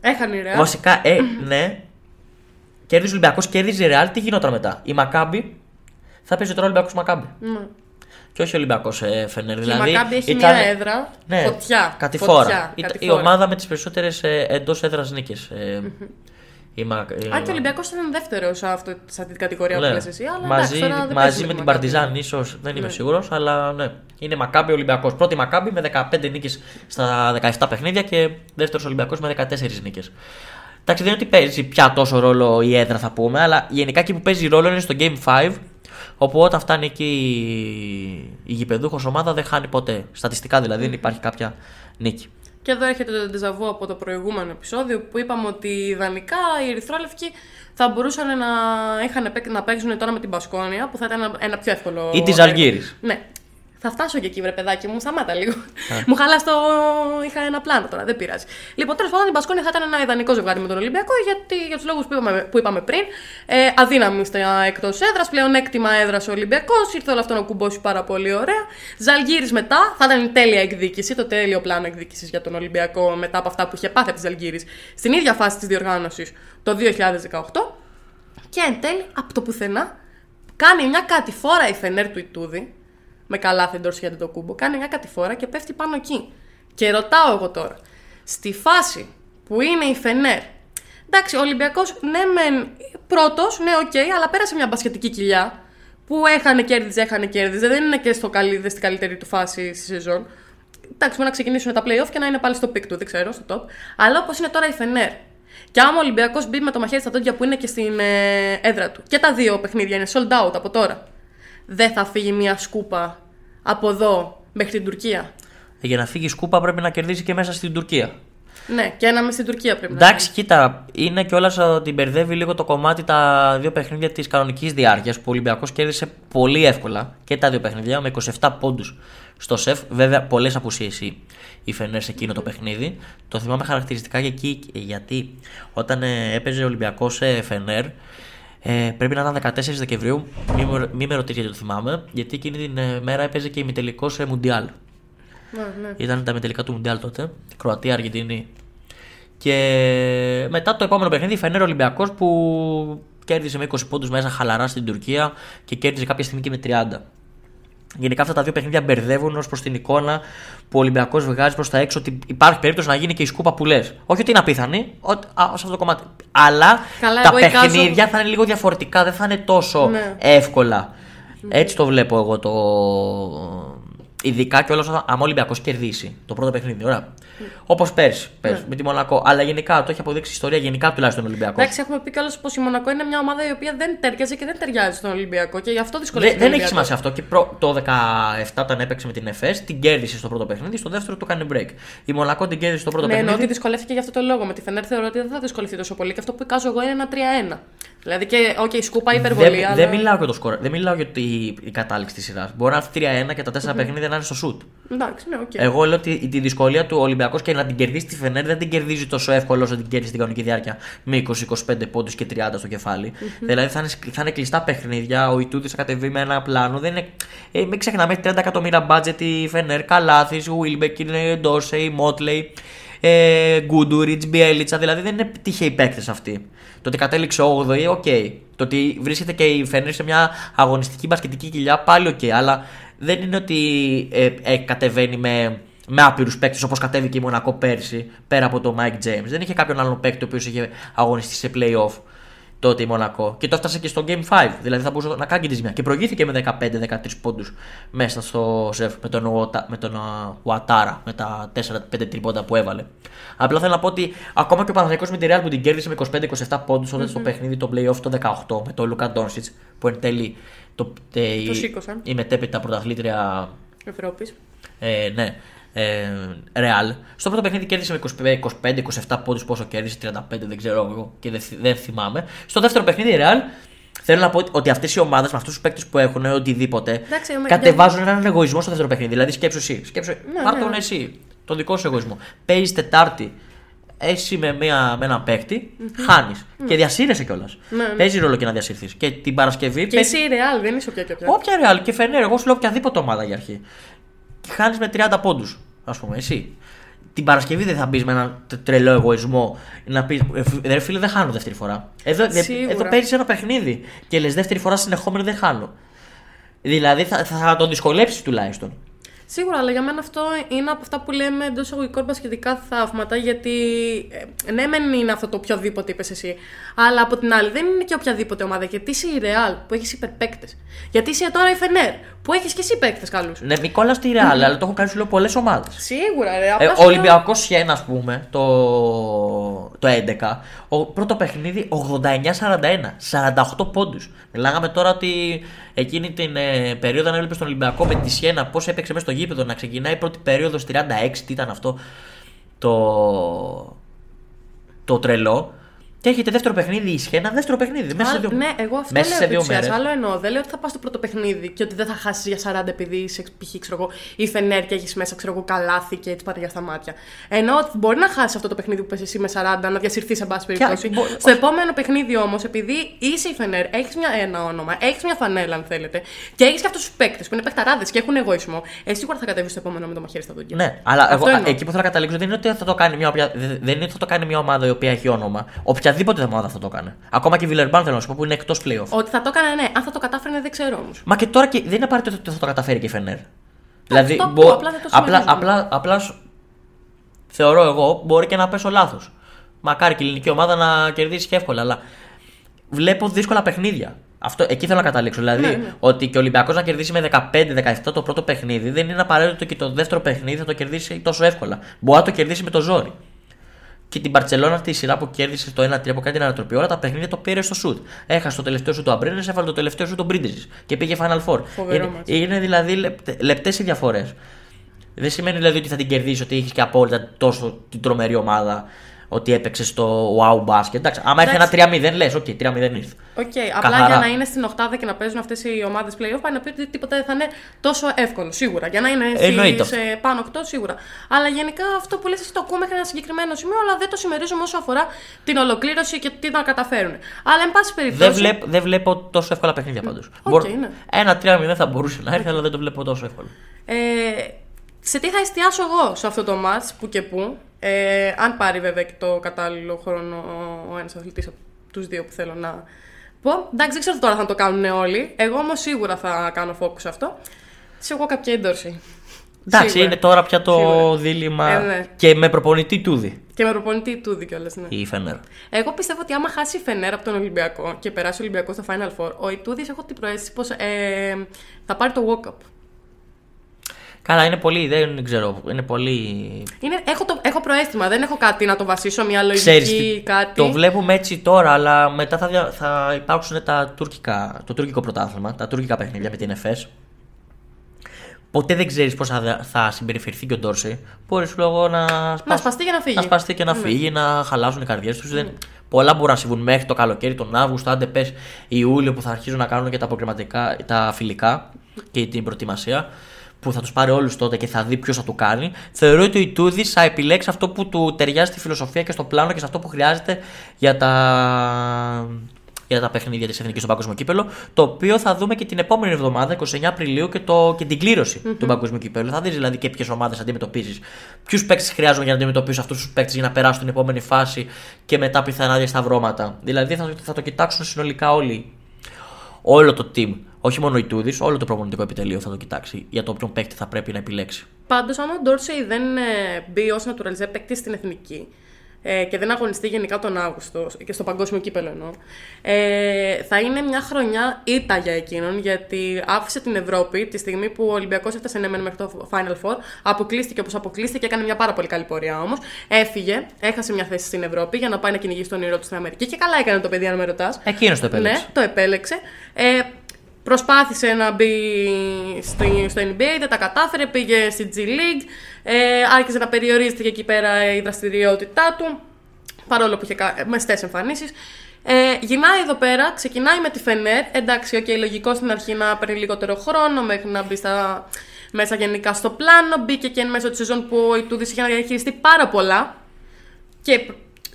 Έχανε η Ρεάλ. Βασικά, ε, ναι. Κέρδιζε ο Ολυμπιακός, κέρδιζε η Ρεάλ. Τι γινόταν μετά. Η Μακάμπι θα παίζει τώρα ο Ολυμπιακός Μακάμπι. Ναι. Και όχι ο Ολυμπιακός ε, Φενέρ. Και Δηλαδή, η Μακάμπη έχει ήταν- μια έδρα. ναι, φωτιά. Κατηφόρα. Φωτιά, Ήταν η κατηφόρα. ομάδα με τις περισσότερες εντός έδρας νίκες. Ε, η Μα- η- Αν και ο Ολυμπιακός ήταν δεύτερος σε, αυτό, σε αυτή την κατηγορία Ναι. που λες εσύ. Αλλά μαζί εντάξει, τώρα δεν μαζί παίζουμε με την Μακάμπι. Παρτιζάν, ίσως δεν είμαι Ναι. σίγουρος, αλλά ναι. Είναι Μακάμπι Ολυμπιακός. Πρώτη Μακάμπι με 15 νίκες στα 17 παιχνίδια και δεύτερος Ολυμπιακός με 14 νίκες. Εντάξει, δεν είναι ότι παίζει πια τόσο ρόλο η έδρα, θα πούμε, αλλά γενικά εκεί που παίζει ρόλο είναι στο Game 5, Όπου όταν φτάνει εκεί η, η γηπεδούχος ομάδα δεν χάνει ποτέ. Στατιστικά δηλαδή δεν υπάρχει κάποια νίκη. Και εδώ έρχεται το ντεζαβού από το προηγούμενο επεισόδιο που είπαμε ότι ιδανικά οι Ερυθρόλευκοι θα μπορούσαν να, είχαν, παί- να παίξουν τώρα με την Πασκόνια που θα ήταν ένα, ένα πιο εύκολο. Ή της τέρμα. Ζαλγίρης. Ναι. Θα φτάσω και εκεί, βρε παιδάκι μου, σταμάτα λίγο. μου χαλάς το. Είχα ένα πλάνο τώρα, δεν πειράζει. Λοιπόν, τέλος πάντων, η Μπασκόνια θα ήταν ένα ιδανικό ζευγάρι με τον Ολυμπιακό γιατί, για τους λόγους που είπαμε, που είπαμε πριν. Ε, αδύναμη στα εκτός έδρας, πλέον έκτημα έδρας ο Ολυμπιακός. Ήρθε όλο αυτό να κουμπώσει πάρα πολύ ωραία. Ζαλγίρι μετά, θα ήταν η τέλεια εκδίκηση, το τέλειο πλάνο εκδίκησης για τον Ολυμπιακό μετά από αυτά που είχε πάθει από τη Ζαλγίρι στην ίδια φάση της διοργάνωσης το 2018. Και εν τέλει, από το πουθενά, κάνει μια κατηφόρα η Φενέρ του Ιτούδη, με Καλάθη, Ντόρσεϊ, Αντετοκούνμπο, κάνει μια κατηφόρα και πέφτει πάνω εκεί. Και ρωτάω εγώ τώρα, στη φάση που είναι η Φενέρ, εντάξει, ο Ολυμπιακός ναι, μεν πρώτος, ναι, οκ, αλλά πέρασε μια μπασκετική κοιλιά που έχανε κέρδιζε, έχανε κέρδιζε, δεν είναι και στο καλή, στην καλύτερη του φάση στη σεζόν. Εντάξει, μπορεί να ξεκινήσουν τα playoff και να είναι πάλι στο peak του, δεν ξέρω, στο top. Αλλά όπως είναι τώρα η Φενέρ. Και άμα ο Ολυμπιακός μπει με το μαχαίρι στα δόντια που είναι και στην ε, έδρα του. Και τα δύο παιχνίδια είναι sold out από τώρα. Δεν θα φύγει μια σκούπα από εδώ μέχρι την Τουρκία. Για να φύγει η σκούπα πρέπει να κερδίσει και μέσα στην Τουρκία. Ναι, και ένα με στην Τουρκία πρέπει να Εντάξει, κοίτα, είναι κιόλας ότι μπερδεύει λίγο το κομμάτι τα δύο παιχνίδια της κανονικής διάρκειας που ο Ολυμπιακός κέρδισε πολύ εύκολα και τα δύο παιχνίδια με 27 πόντους στο σεφ. Βέβαια, πολλές απουσίες η, η Φενέρ σε εκείνο το παιχνίδι. Το θυμάμαι χαρακτηριστικά και εκεί γιατί όταν ε, έπαιζε ο Ολυμπιακός σε Φενέρ. Ε, πρέπει να ήταν 14 Δεκεμβρίου, μη, με- μη με ρωτήσει γιατί το θυμάμαι, γιατί εκείνη την ε, μέρα έπαιζε και ημιτελικό σε Μουντιάλ. Ναι, ναι. Ήταν τα μετελικά του Μουντιάλ τότε. Κροατία, Αργεντινή. Και μετά το επόμενο παιχνίδι, Φενέρ Ολυμπιακός που κέρδισε με 20 πόντους μέσα χαλαρά στην Τουρκία και κέρδισε κάποια στιγμή και με 30. Γενικά αυτά τα δύο παιχνίδια μπερδεύουν ως προς την εικόνα που ο Ολυμπιακός βγάζει προς τα έξω ότι υπάρχει περίπτωση να γίνει και η σκούπα που λες. Όχι ότι είναι απίθανη, ότι, α, σε αυτό το κομμάτι. Αλλά Καλά, τα εγώ εικάζω- παιχνίδια θα είναι λίγο διαφορετικά, δεν θα είναι τόσο Ναι. εύκολα. Έτσι το βλέπω εγώ το. Ειδικά και όλο άμα ο Ολυμπιακός κερδίσει το πρώτο παιχνίδι. Ωραία. Όπως πέρσι, πέρσι με τη Μονακό. Αλλά γενικά το έχει αποδείξει η ιστορία, γενικά τουλάχιστον ο Ολυμπιακό. Εντάξει, έχουμε πει κιόλας πως η Μονακό είναι μια ομάδα η οποία δεν ταιριάζει και δεν ταιριάζει στον Ολυμπιακό και γι' αυτό Δεν, δυσκολεύεται. δεν ο έχει Ολυμπιακός. σημασία αυτό. Και προ, το 17 όταν έπαιξε με την ΕΦΕΣ, την κέρδισε στο πρώτο παιχνίδι, στο δεύτερο του κάνει break. Η Μονακό την κέρδισε στο πρώτο Ναι, εννοώ παιχνίδι. ότι δυσκολεύτηκε για αυτό το λόγο. Με τη Φενέρ θεωρώ ότι δεν θα δυσκολευτεί τόσο πολύ και αυτό που εικάζω εγώ είναι ένα 3-1. Δηλαδή και, οκ, σκούπα υπερβολή, Δεν, αλλά. δεν μιλάω για το σκορ, δεν μιλάω για τη, η κατάληξη της σειράς. Μπορεί να έρθει 3-1 και τα 4 παιχνίδια να είναι στο σουτ. Εντάξει, ναι, οκ. Εγώ λέω ότι τη δυσκολία του Ολυμπιακός και να την κερδίσει τη Φενέρ δεν την κερδίζει τόσο εύκολο όσο την κέρδισε στην κανονική διάρκεια με 20-25 πόντους και 30 στο κεφάλι Δηλαδή θα είναι, θα είναι κλειστά παιχνίδια. Ο Ιτούδης θα κατεβεί με ένα πλάνο. Δεν είναι, ε, μην ξεχνάμε, έχει 30 εκατομμύρια budget η Φενέρ. Καλάθης, Βίλμπεκ, Ντόρσεϊ, Μότλεϊ, ε, Γκούντουριτς, Μπιέλιτσα. Δηλαδή δεν είναι τυχαίοι παίκτες αυτοί. Το ότι κατέληξε 8η, οκ. Το ότι βρίσκεται και η Φενέρ σε μια αγωνιστική μπασκετική κοιλιά, πάλι οκ. Αλλά δεν είναι ότι ε, ε, κατεβαίνει με, με άπειρους παίκτες όπως κατέβηκε η Μονακό πέρσι πέρα από τον Mike James. Δεν είχε κάποιον άλλον παίκτη ο οποίος είχε αγωνιστεί σε playoff τότε η Μονακό. Και το έφτασε και στο Game 5. Δηλαδή θα μπορούσε να κάνει τη ζημιά. Και προηγήθηκε με 15-13 πόντους μέσα στο σεφ με τον, Ουατα- με τον α, Ουατάρα με τα 4-5 τριπόντα που έβαλε. Απλά θέλω να πω ότι ακόμα και ο Παναθηναϊκός με τη Real που την κέρδισε με 25-27 πόντους όταν στο παιχνίδι το playoff το 18 με τον Λούκα Ντόνσιτς που εν τέλει το, τε, η, Το σήκωσαν. η μετέπειτα πρωταθλήτρια Ευρώπης. ε, ναι. Ε, Real. Στο πρώτο παιχνίδι κέρδισε με 25-27 πόντους πόσο κέρδισε, 35 δεν ξέρω εγώ και δεν, θυ- δεν θυμάμαι. Στο δεύτερο παιχνίδι Real θέλω να πω ότι- ότι αυτές οι ομάδες με αυτούς τους παίκτες που έχουν οτιδήποτε Εντάξει, με- κατεβάζουν έναν εγωισμό στο δεύτερο παιχνίδι. Δηλαδή σκέψου εσύ. Σκέψου, Ναι, πάρ' ναι, τον ναι. εσύ. Τον δικό σου εγωισμό. Παίζεις Τετάρτη. Εσύ με, μια, με έναν παίκτη, χάνεις. Και διασύρεσαι κιόλας. Ναι, ναι. Παίζει ρόλο και να διασυρθεί. Και την Παρασκευή Και παίζει- εσύ η Real, δεν είσαι όποια και όποια. Όποια Real και Φενέρ, εγώ σου λέω οποιαδήποτε ομάδα για αρχή. Χάνεις με 30 πόντους, ας πούμε, εσύ. Την Παρασκευή δεν θα μπεις με ένα τε- τρελό εγωισμό να πεις Ρε φίλε, δεν χάνω δεύτερη φορά. Εδώ, δε- Σίγουρα. εδώ παίζει ένα παιχνίδι και λες δεύτερη φορά συνεχόμενη δεν χάνω. Δηλαδή θα, θα το δυσκολέψεις τουλάχιστον. Σίγουρα, αλλά για μένα αυτό είναι από αυτά που λέμε εντός εισαγωγικών μπασκετικά θαύματα, γιατί ε, ναι, μεν είναι αυτό το οποιοδήποτε είπες εσύ, αλλά από την άλλη δεν είναι και οποιαδήποτε ομάδα. Γιατί είσαι η Real που έχεις υπερπαίκτες. Γιατί είσαι τώρα η Φενέρ που έχεις και εσύ παίκτες καλούς. Ναι, Νικόλα στη Ρεάλ, αλλά το έχουν κάνει σου λέω πολλές ομάδες. Σίγουρα, ρε. Ε, απλά ο σου λέω- Ολυμπιακός Σιένα, ας πούμε, το, το 11, ο πρώτο παιχνίδι 89-41, 48 πόντους. Μιλάγαμε τώρα ότι εκείνη την ε, περίοδο, αν έβλεπε τον Ολυμπιακό με τη Σιένα, πώς έπαιξε μέσα στο γήπεδο, να ξεκινάει η πρώτη περίοδος 36, τι ήταν αυτό το, το τρελό. Και έχετε δεύτερο παιχνίδι η Σιένα, δεύτερο παιχνίδι. Μέσα σε Α, δύο, Ναι, εγώ αυτό μέσα λέω σε δύο επί ουσίας. μέρες. Άλλο εννοώ. Δεν λέω ότι θα πας στο πρώτο παιχνίδι και ότι δεν θα χάσεις για 40 επειδή είσαι π.χ. ξέρω εγώ, η Φενέρ και έχεις μέσα ξέρω εγώ, καλάθι και έτσι πάρει για στα μάτια. Ενώ ότι μπορεί να χάσεις αυτό το παιχνίδι που πες εσύ με 40, να διασυρθείς σε πάση περιπτώσει. μπο- Στο επόμενο παιχνίδι όμως, επειδή είσαι η Φενέρ, έχεις ένα όνομα, έχεις μια φανέλα αν θέλετε και έχεις και αυτούς τους παίκτες που είναι παιχταράδες και έχουν εγωισμό. Εσύ σίγουρα θα κατέβεις στο επόμενο με το μαχαίρι στα δόντια. Ναι, αλλά Αυτό εγώ, εννοώ. εκεί που θέλω να καταλήξω δεν είναι ότι θα το κάνει μια, οποια- δεν δεν είναι ότι θα το κάνει μια ομάδα η οποία έχει όνομα. Οποιαδήποτε ομάδα θα το κάνει. Ακόμα και η Βιλερμπάν θέλω να σου πω που είναι εκτός playoff. Ότι θα το έκανε, ναι. Αν θα το κατάφερε, δεν ξέρω όμως. Μα και τώρα και δεν είναι απαραίτητο ότι θα το καταφέρει και η Φενέρ. Δηλαδή, το μπο- ακούω, απλά δεν το απλά, συμμερίζομαι. απλά, απλά σου- θεωρώ εγώ μπορεί και να πέσω λάθος. Μακάρι και η ελληνική ομάδα να κερδίσει και εύκολα, αλλά βλέπω δύσκολα παιχνίδια. Αυτό, εκεί θέλω να καταλήξω. Δηλαδή, Ναι, ναι. ότι και ο Ολυμπιακός να κερδίσει με 15-17 το πρώτο παιχνίδι δεν είναι απαραίτητο και το δεύτερο παιχνίδι θα το κερδίσει τόσο εύκολα. Μπορεί να το κερδίσει με το ζόρι. Και την Μπαρσελόνα τη σειρά που κέρδισε το 1-3 που κάνει την ανατροπή, όλα τα παιχνίδια το πήρε στο σουτ. Έχασε το τελευταίο σουτ ο Αμπρίνες, έβαλε το τελευταίο σουτ ο Πρίντεζης και πήγε Final Four. Φοβερό είναι, ματς. είναι δηλαδή λεπτές οι διαφορές. Δεν σημαίνει δηλαδή ότι θα την κερδίσει, ότι έχεις και απόλυτα τόσο την τρομερή ομάδα, ότι έπαιξε στο wow μπάσκετ. Εντάξει, άμα έρθει ένα 3-0, λες, οκ, 3-0 ήρθε. Οκ, απλά Καθαρά. για να είναι στην οκτάδα και να παίζουν αυτές οι ομάδες playoff, πάει να πει ότι τίποτα δεν θα είναι τόσο εύκολο. Σίγουρα. Για να είναι Εννοείται σε πάνω 8, σίγουρα. Αλλά γενικά αυτό που λες εσύ το ακούω μέχρι ένα συγκεκριμένο σημείο, αλλά δεν το συμμερίζομαι όσο αφορά την ολοκλήρωση και τι να καταφέρουν. Αλλά εν πάση περιπτώσει. Δεν, βλέπ, δεν βλέπω τόσο εύκολα παιχνίδια πάντως. Οκ, ναι. Ένα 3-0 θα μπορούσε να έρθει, αλλά δεν το βλέπω τόσο εύκολο. Ε, σε τι θα εστιάσω εγώ σε αυτό το match που και που; Ε, αν πάρει βέβαια και το κατάλληλο χρόνο ο ένας αθλητής από τους δύο που θέλω να πω. Εντάξει, δεν ξέρω τώρα θα το κάνουν όλοι. Εγώ όμως σίγουρα θα κάνω focus σε αυτό. Σε εγώ κάποια έντορση. Εντάξει, Σίγουρα. είναι τώρα πια το Σίγουρα. δίλημα Ε, ναι. και με προπονητή τούδη Και με προπονητή του κιόλας, ναι. η Φενέρ. Εγώ πιστεύω ότι άμα χάσει η Φενέρ από τον Ολυμπιακό και περάσει ο Ολυμπιακός στο Final Four, ο Ιτούδη έχω την προαίσθηση πως ε, θα πάρει το walk-up. Καλά, είναι πολύ, δεν ξέρω, είναι πολύ. Είναι, έχω, το, έχω προαίσθημα, δεν έχω κάτι να το βασίσω, μια λογική, Ξέρεις, τι- κάτι. το βλέπουμε έτσι τώρα, αλλά μετά θα, δια- θα υπάρξουν τα τουρκικά, το τουρκικό πρωτάθλημα, τα τουρκικά παιχνίδια με την ΕΦΕΣ. Ποτέ δεν ξέρεις πώς θα, θα συμπεριφερθεί και ο Ντόρση. Μπορείς σου λέγω να, σπασ- σπαστεί και να φύγει. Να σπαστεί και να Ναι. φύγει, να χαλάσουν οι καρδιές τους. Δεν... Πολλά μπορούν να συμβούν μέχρι το καλοκαίρι, τον Αύγουστο, άντε πες Ιούλιο που θα αρχίσουν να κάνουν και τα αποκριματικά, τα φιλικά και την προετοιμασία. Που θα τους πάρει όλους τότε και θα δει ποιος θα του κάνει. Θεωρώ ότι ο Ιτούδης θα επιλέξει αυτό που του ταιριάζει στη φιλοσοφία και στο πλάνο και σε αυτό που χρειάζεται για τα, για τα παιχνίδια της Εθνικής στο Παγκόσμιο Κύπελο. Το οποίο θα δούμε και την επόμενη εβδομάδα, 29 Απριλίου, και, το, και την κλήρωση του Παγκόσμιου Κύπελου. Θα δεις δηλαδή και ποιες ομάδες αντιμετωπίζεις. Ποιους παίκτες χρειάζονται για να αντιμετωπίσουν αυτούς τους παίκτες για να περάσουν την επόμενη φάση και μετά πιθανά διασταυρώματα. Δηλαδή θα, θα το κοιτάξουν συνολικά όλοι. Όλο το team. Όχι μόνο η Τούδης, όλο το προπονητικό επιτελείο θα το κοιτάξει για το όποιον παίκτη θα πρέπει να επιλέξει. Πάντως, αν ο Ντόρσεϊ δεν ε, μπει ως naturalize παίκτη στην εθνική ε, και δεν αγωνιστεί γενικά τον Αύγουστο και στο παγκόσμιο κύπελο εννοώ, ε, θα είναι μια χρονιά ήττα για εκείνον γιατί άφησε την Ευρώπη τη στιγμή που ο Ολυμπιακός έφτασε ναι, μεν μέχρι το Final Four, αποκλείστηκε όπως αποκλείστηκε, έκανε μια πάρα πολύ καλή πορεία όμως. Έφυγε, έχασε μια θέση στην Ευρώπη για να πάει να κυνηγήσει τον όνειρό του στην Αμερική και καλά έκανε το παιδί, αν με ρωτάς. Εκείνος το επέλεξε. Ναι, το επέλεξε. Ε, προσπάθησε να μπει στο, στο NBA, δεν τα κατάφερε, πήγε στη G League, ε, άρχισε να περιορίζεται και εκεί πέρα η δραστηριότητά του, παρόλο που είχε κα- μεστές εμφανίσεις. Ε, γυρνάει εδώ πέρα, ξεκινάει με τη Φενέρ. Εντάξει, οκ, λογικό στην αρχή να παίρνει λιγότερο χρόνο μέχρι να μπει στα, μέσα γενικά στο πλάνο. Μπήκε και εν μέσω της σεζόν που ο Ιτούδης είχε να διαχειριστεί πάρα πολλά και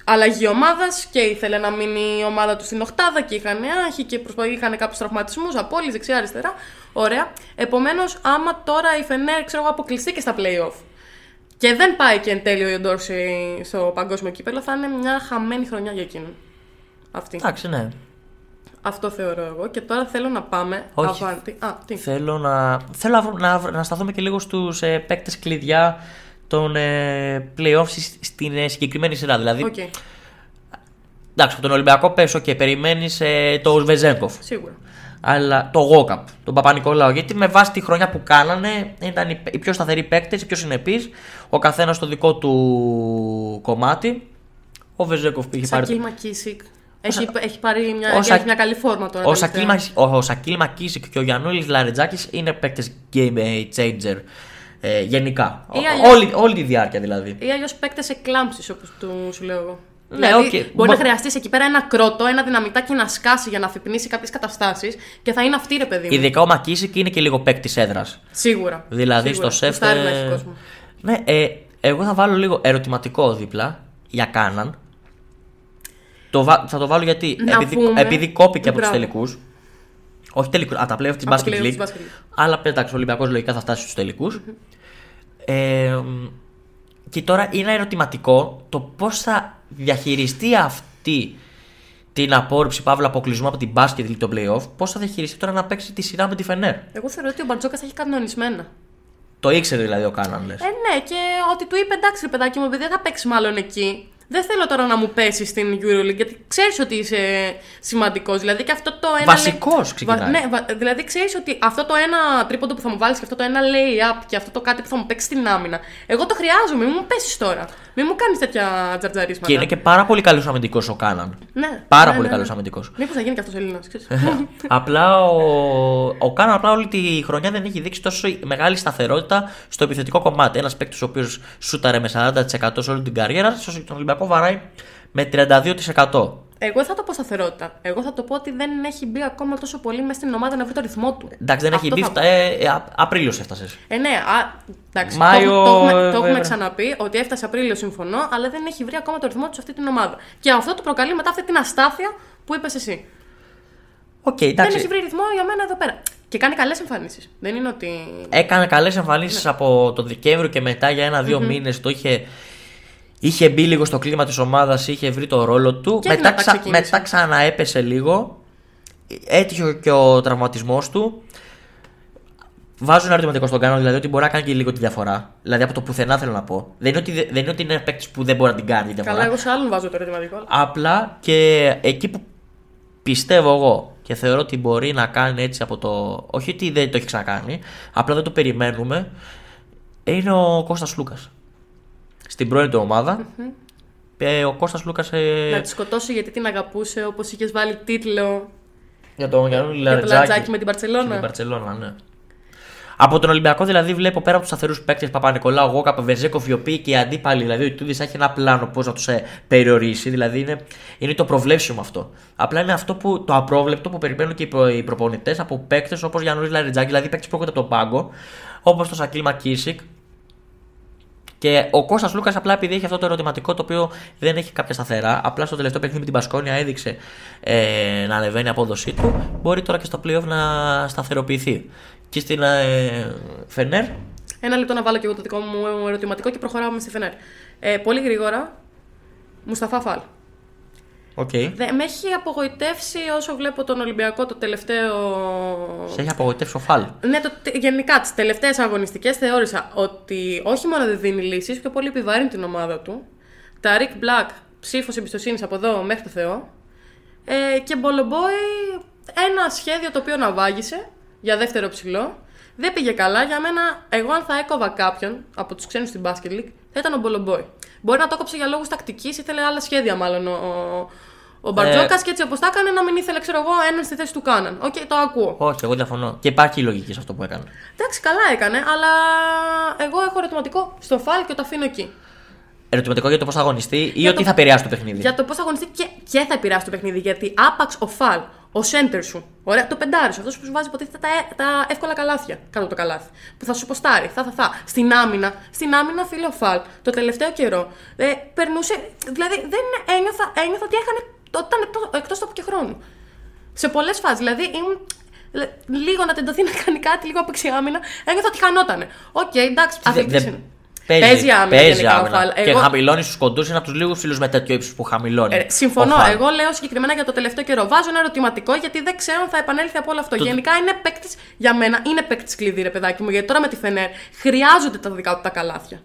αλλαγή ομάδας και ήθελε να μείνει η ομάδα του στην οχτάδα και είχαν άγχη και προσπα... είχαν κάποιους τραυματισμούς, απόλυση δεξιά-αριστερά. Ωραία. Επομένως, άμα τώρα η Φενέρ ξέρω εγώ, αποκλειστεί και στα playoff και δεν πάει και εν τέλει ο Ιοντόρση στο παγκόσμιο κύπελο, θα είναι μια χαμένη χρονιά για εκείνον. Αυτή. Εντάξει, ναι. Αυτό θεωρώ εγώ. Και τώρα θέλω να πάμε. Όχι. Αβάντι. Α, τι; Θέλω να, θέλω να, βρω- να, να σταθούμε και λίγο στους ε, παίκτες κλειδιά των ε, playoffs σ- στην ε, συγκεκριμένη σειρά. Δηλαδή, Οκ, εντάξει, από τον Ολυμπιακό πέσω και περιμένεις ε, το Βεζέγκοφ. σίγουρα. Αλλά το Γόκαπ, τον Παπα-Νικολάου. Γιατί με βάση τη χρονιά που κάνανε ήταν οι, οι πιο σταθεροί παίκτες, οι πιο συνεπείς. Ο καθένας στο δικό του κομμάτι. Ο Βεζέγκοφ πήγε πάρει. Σακίλ Μακίσικ. Έχει, έχει πάρει μια, ο έχει Σα- μια καλή φόρμα τώρα. Ο τελευταία. Σακίλ, Μα- ο, ο Σακίλ Μακίσικ και ο Γιαννούλη Λαρετζάκης είναι παίκτες game ε, changer. Ε, γενικά. Ή Ο- αλλιώς- όλη, όλη τη διάρκεια δηλαδή. Ή αλλιώς παίκτες εκλάμψη, όπως του σου λέω εγώ. Ναι, δηλαδή, οκ. Μπορεί Μπο- να χρειαστείς εκεί πέρα ένα κρότο, ένα δυναμητάκι να σκάσει για να αφυπνίσει κάποιες καταστάσεις και θα είναι αυτή ρε παιδί μου. Ειδικά ο Μακίσικ είναι και λίγο παίκτη έδρας. Σίγουρα. Δηλαδή Σίγουρα. στο σεφ. Γουστάρει να ε, έχει κόσμο. Ναι, ε, εγώ θα βάλω λίγο ερωτηματικό δίπλα για Κάναν. Το, βα- θα το βάλω γιατί Να επειδή, πούμε- επειδή κόπηκε από τους Μπράβο. τελικούς. Όχι τελικούς, α, τα playoff τη Από Basket playoff της League. Basket League. Αλλά εντάξει, ο Ολυμπιακός λογικά θα φτάσει στους τελικούς. Ε, μ, και τώρα είναι ερωτηματικό το πώς θα διαχειριστεί αυτή την απόρριψη παύλα αποκλεισμού από την Basket League το playoff. Πώς θα διαχειριστεί τώρα να παίξει τη σειρά με τη Φενέρ. Εγώ θεωρώ ότι ο Μπαρτζόκα έχει κανονισμένα. Το ήξερε δηλαδή ο Κάναν, λες. Ε, ναι, και ότι του είπε εντάξει, ρε παιδάκι μου, επειδή δεν θα παίξει μάλλον εκεί. Δεν θέλω τώρα να μου πέσεις στην Euroleague, γιατί ξέρεις ότι είσαι σημαντικός. Δηλαδή και αυτό το ένα. Βασικός λέει- ξεκινάει. ναι, βα- δηλαδή ξέρεις ότι αυτό το ένα τρίποντο που θα μου βάλεις και αυτό το ένα lay-up και αυτό το κάτι που θα μου παίξει στην άμυνα. Εγώ το χρειάζομαι, μην μου πέσεις τώρα. Μην μου κάνεις τέτοια τζαρτζαρίσματα. Και είναι και πάρα πολύ καλός αμυντικός ο Κάναν. Ναι, Πάρα ναι, πολύ ναι, καλός ναι. αμυντικός. Μήπως θα γίνει και αυτός Έλληνας. απλά ο, ο Κάναν απλά όλη τη χρονιά δεν έχει δείξει τόσο μεγάλη σταθερότητα στο επιθετικό κομμάτι. Ένας παίκτης ο οποίος σούταρε με 40% σε όλη την καριέρα, στον Ολυμπιακό βαράει με 32%. Εγώ θα το πω σταθερότητα. Εγώ θα το πω ότι δεν έχει μπει ακόμα τόσο πολύ μέσα στην ομάδα να βρει το ρυθμό του. Εντάξει, δεν έχει Αυτό μπει. θα φτα- Ε, ε, Α- Απρίλιος έφτασες. Ε, ναι, α, εντάξει. Μάιο, το, το, έχουμε, το έχουμε βέβαια. ξαναπεί ότι έφτασε Απρίλιο, συμφωνώ, αλλά δεν έχει βρει ακόμα το ρυθμό του σε αυτή την ομάδα. Και αυτό του προκαλεί μετά αυτή την αστάθεια που είπες εσύ. Οκ, Δεν έχει εντάξει. βρει ρυθμό για μένα εδώ πέρα. Και κάνει καλές εμφανίσεις. Δεν είναι ότι. Έκανε καλές εμφανίσεις από τον Δεκέμβριο και μετά για ένα-δύο μήνες. Το είχε, είχε μπει λίγο στο κλίμα της ομάδας, είχε βρει το ρόλο του. Και μετά, δυνατά ξα, ξεκίνησε. μετά ξαναέπεσε λίγο. Έτυχε και ο τραυματισμός του. Βάζω ένα ερωτηματικό στον Κάναν, δηλαδή ότι μπορεί να κάνει και λίγο τη διαφορά. Δηλαδή από το πουθενά θέλω να πω. Δεν είναι ότι, δεν είναι, ότι είναι ένα παίκτης που δεν μπορεί να την κάνει τη διαφορά. Καλά, εγώ σε άλλον βάζω το ερωτηματικό. αλλά- Απλά και εκεί που πιστεύω εγώ και θεωρώ ότι μπορεί να κάνει έτσι από το. Όχι ότι δεν το έχει ξανακάνει, απλά δεν το περιμένουμε. Είναι ο Κώστας Λούκας. Στην πρώην του ομάδα. ε, ο Κώστας Λούκας ε, Να τη σκοτώσει γιατί την αγαπούσε, όπως είχες βάλει τίτλο για τον Γιάννη για το Λαρετζάκη. Λατζάκι με την Και την Παρσελώνα. Μπαρτσελώνα, ναι. Από τον Ολυμπιακό δηλαδή βλέπω πέρα από τους σταθερού παίκτες Παπα-Νικολάου, Γόκα, Βεζέκοφ, οι οποίοι και οι αντίπαλοι, δηλαδή ο Ιτούδης έχει ένα πλάνο πώς να τους περιορίσει. Δηλαδή είναι, είναι το προβλέψιμο αυτό. Απλά είναι αυτό που το απρόβλεπτο που περιμένουν και οι, προ, οι προπονητές από παίκτες όπως Γιάννης Λαριτζάκη, δηλαδή παίκτες που έρχονται από τον πάγκο, όπως το Σακίλ Μακίσικ. Και ο Κώστας Λούκας απλά επειδή έχει αυτό το ερωτηματικό το οποίο δεν έχει κάποια σταθερά, απλά στο τελευταίο παιχνίδι με την Πασκόνια έδειξε ε, να ανεβαίνει η απόδοσή του, μπορεί τώρα και στο playoff να σταθεροποιηθεί. Και στην ε, Φενέρ, Ένα λεπτό να βάλω και εγώ το δικό μου ερωτηματικό και προχωράουμε στη Φενέρ. Ε, πολύ γρήγορα, Μουσταφά Φαλ. Οκ. Δε, με έχει απογοητεύσει όσο βλέπω τον Ολυμπιακό το τελευταίο. Σε έχει απογοητεύσει ο Φαλ. Ναι, το, τε- γενικά τις τελευταίες αγωνιστικές θεώρησα ότι όχι μόνο δεν δίνει λύσεις, πιο πολύ επιβαρύνει την ομάδα του. Tarik Black, ψήφος εμπιστοσύνης από εδώ μέχρι το Θεό. Ε, και Μπολομπόι, ένα σχέδιο το οποίο ναυάγησε για δεύτερο ψηλό. Δεν πήγε καλά. Για μένα, εγώ αν θα έκοβα κάποιον από τους ξένους στην Basket League, θα ήταν ο Μπολομπόι. Μπορεί να το έκοψε για λόγους τακτικής, ήθελε άλλα σχέδια μάλλον ο, ο, ο Μπαρτζόκας και έτσι όπως τα έκανε να μην ήθελε, ξέρω εγώ, έναν στη θέση του Κάναν. Οκ, το ακούω. Όχι, εγώ διαφωνώ. Και υπάρχει η λογική σε αυτό που έκανε. Εντάξει, καλά έκανε, αλλά εγώ έχω ερωτηματικό στο Φαλ και το αφήνω εκεί. Ερωτηματικό για το πώς θα αγωνιστεί ή Για ότι το- θα επηρεάσει το παιχνίδι. Για το πώς θα αγωνιστεί και, και θα επηρεάσει το παιχνίδι. Γιατί άπαξ ο Φαλ, ο σέντερ σου, ωραία, το πεντάρι σου, αυτός που σου βάζει υποτίθεται τα, ε- τα εύκολα καλάθια κάτω από το καλάθι. Που θα σου ποστάρει, θα, θα, θα. Στην άμυνα, στην άμυνα, φίλο φαλ, το τελευταίο καιρό. Ε, περνούσε. Δηλαδή δεν ένιωθα, ένιωθα ότι έκανε. Όταν εκτός τόπου και χρόνου. Σε πολλές φάσεις. Δηλαδή ήμουν. λε- Λίγο να τεντωθεί να κάνει κάτι, λίγο απεξιάμυνα, ένιωθα ότι χανότανε. Οκ, εντάξει, Δεν- αθλητής δεν- είναι. Παίζει άμυνα γενικά ο Φαλ. Και Εγώ- χαμηλώνει στους κοντούς, είναι από τους λίγους φίλους με τέτοιο ύψος που χαμηλώνει. Ε, συμφωνώ. ο Φαλ. Εγώ λέω συγκεκριμένα για το τελευταίο καιρό. Βάζω ένα ερωτηματικό γιατί δεν ξέρω αν θα επανέλθει από όλο αυτό. Το- Γενικά είναι παίκτης για μένα, είναι παίκτης κλειδί, ρε παιδάκι μου. Γιατί τώρα με τη Φενέρ χρειάζονται τα δικά του τα καλάθια.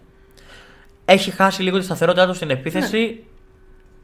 Έχει χάσει λίγο τη σταθερότητά του στην επίθεση.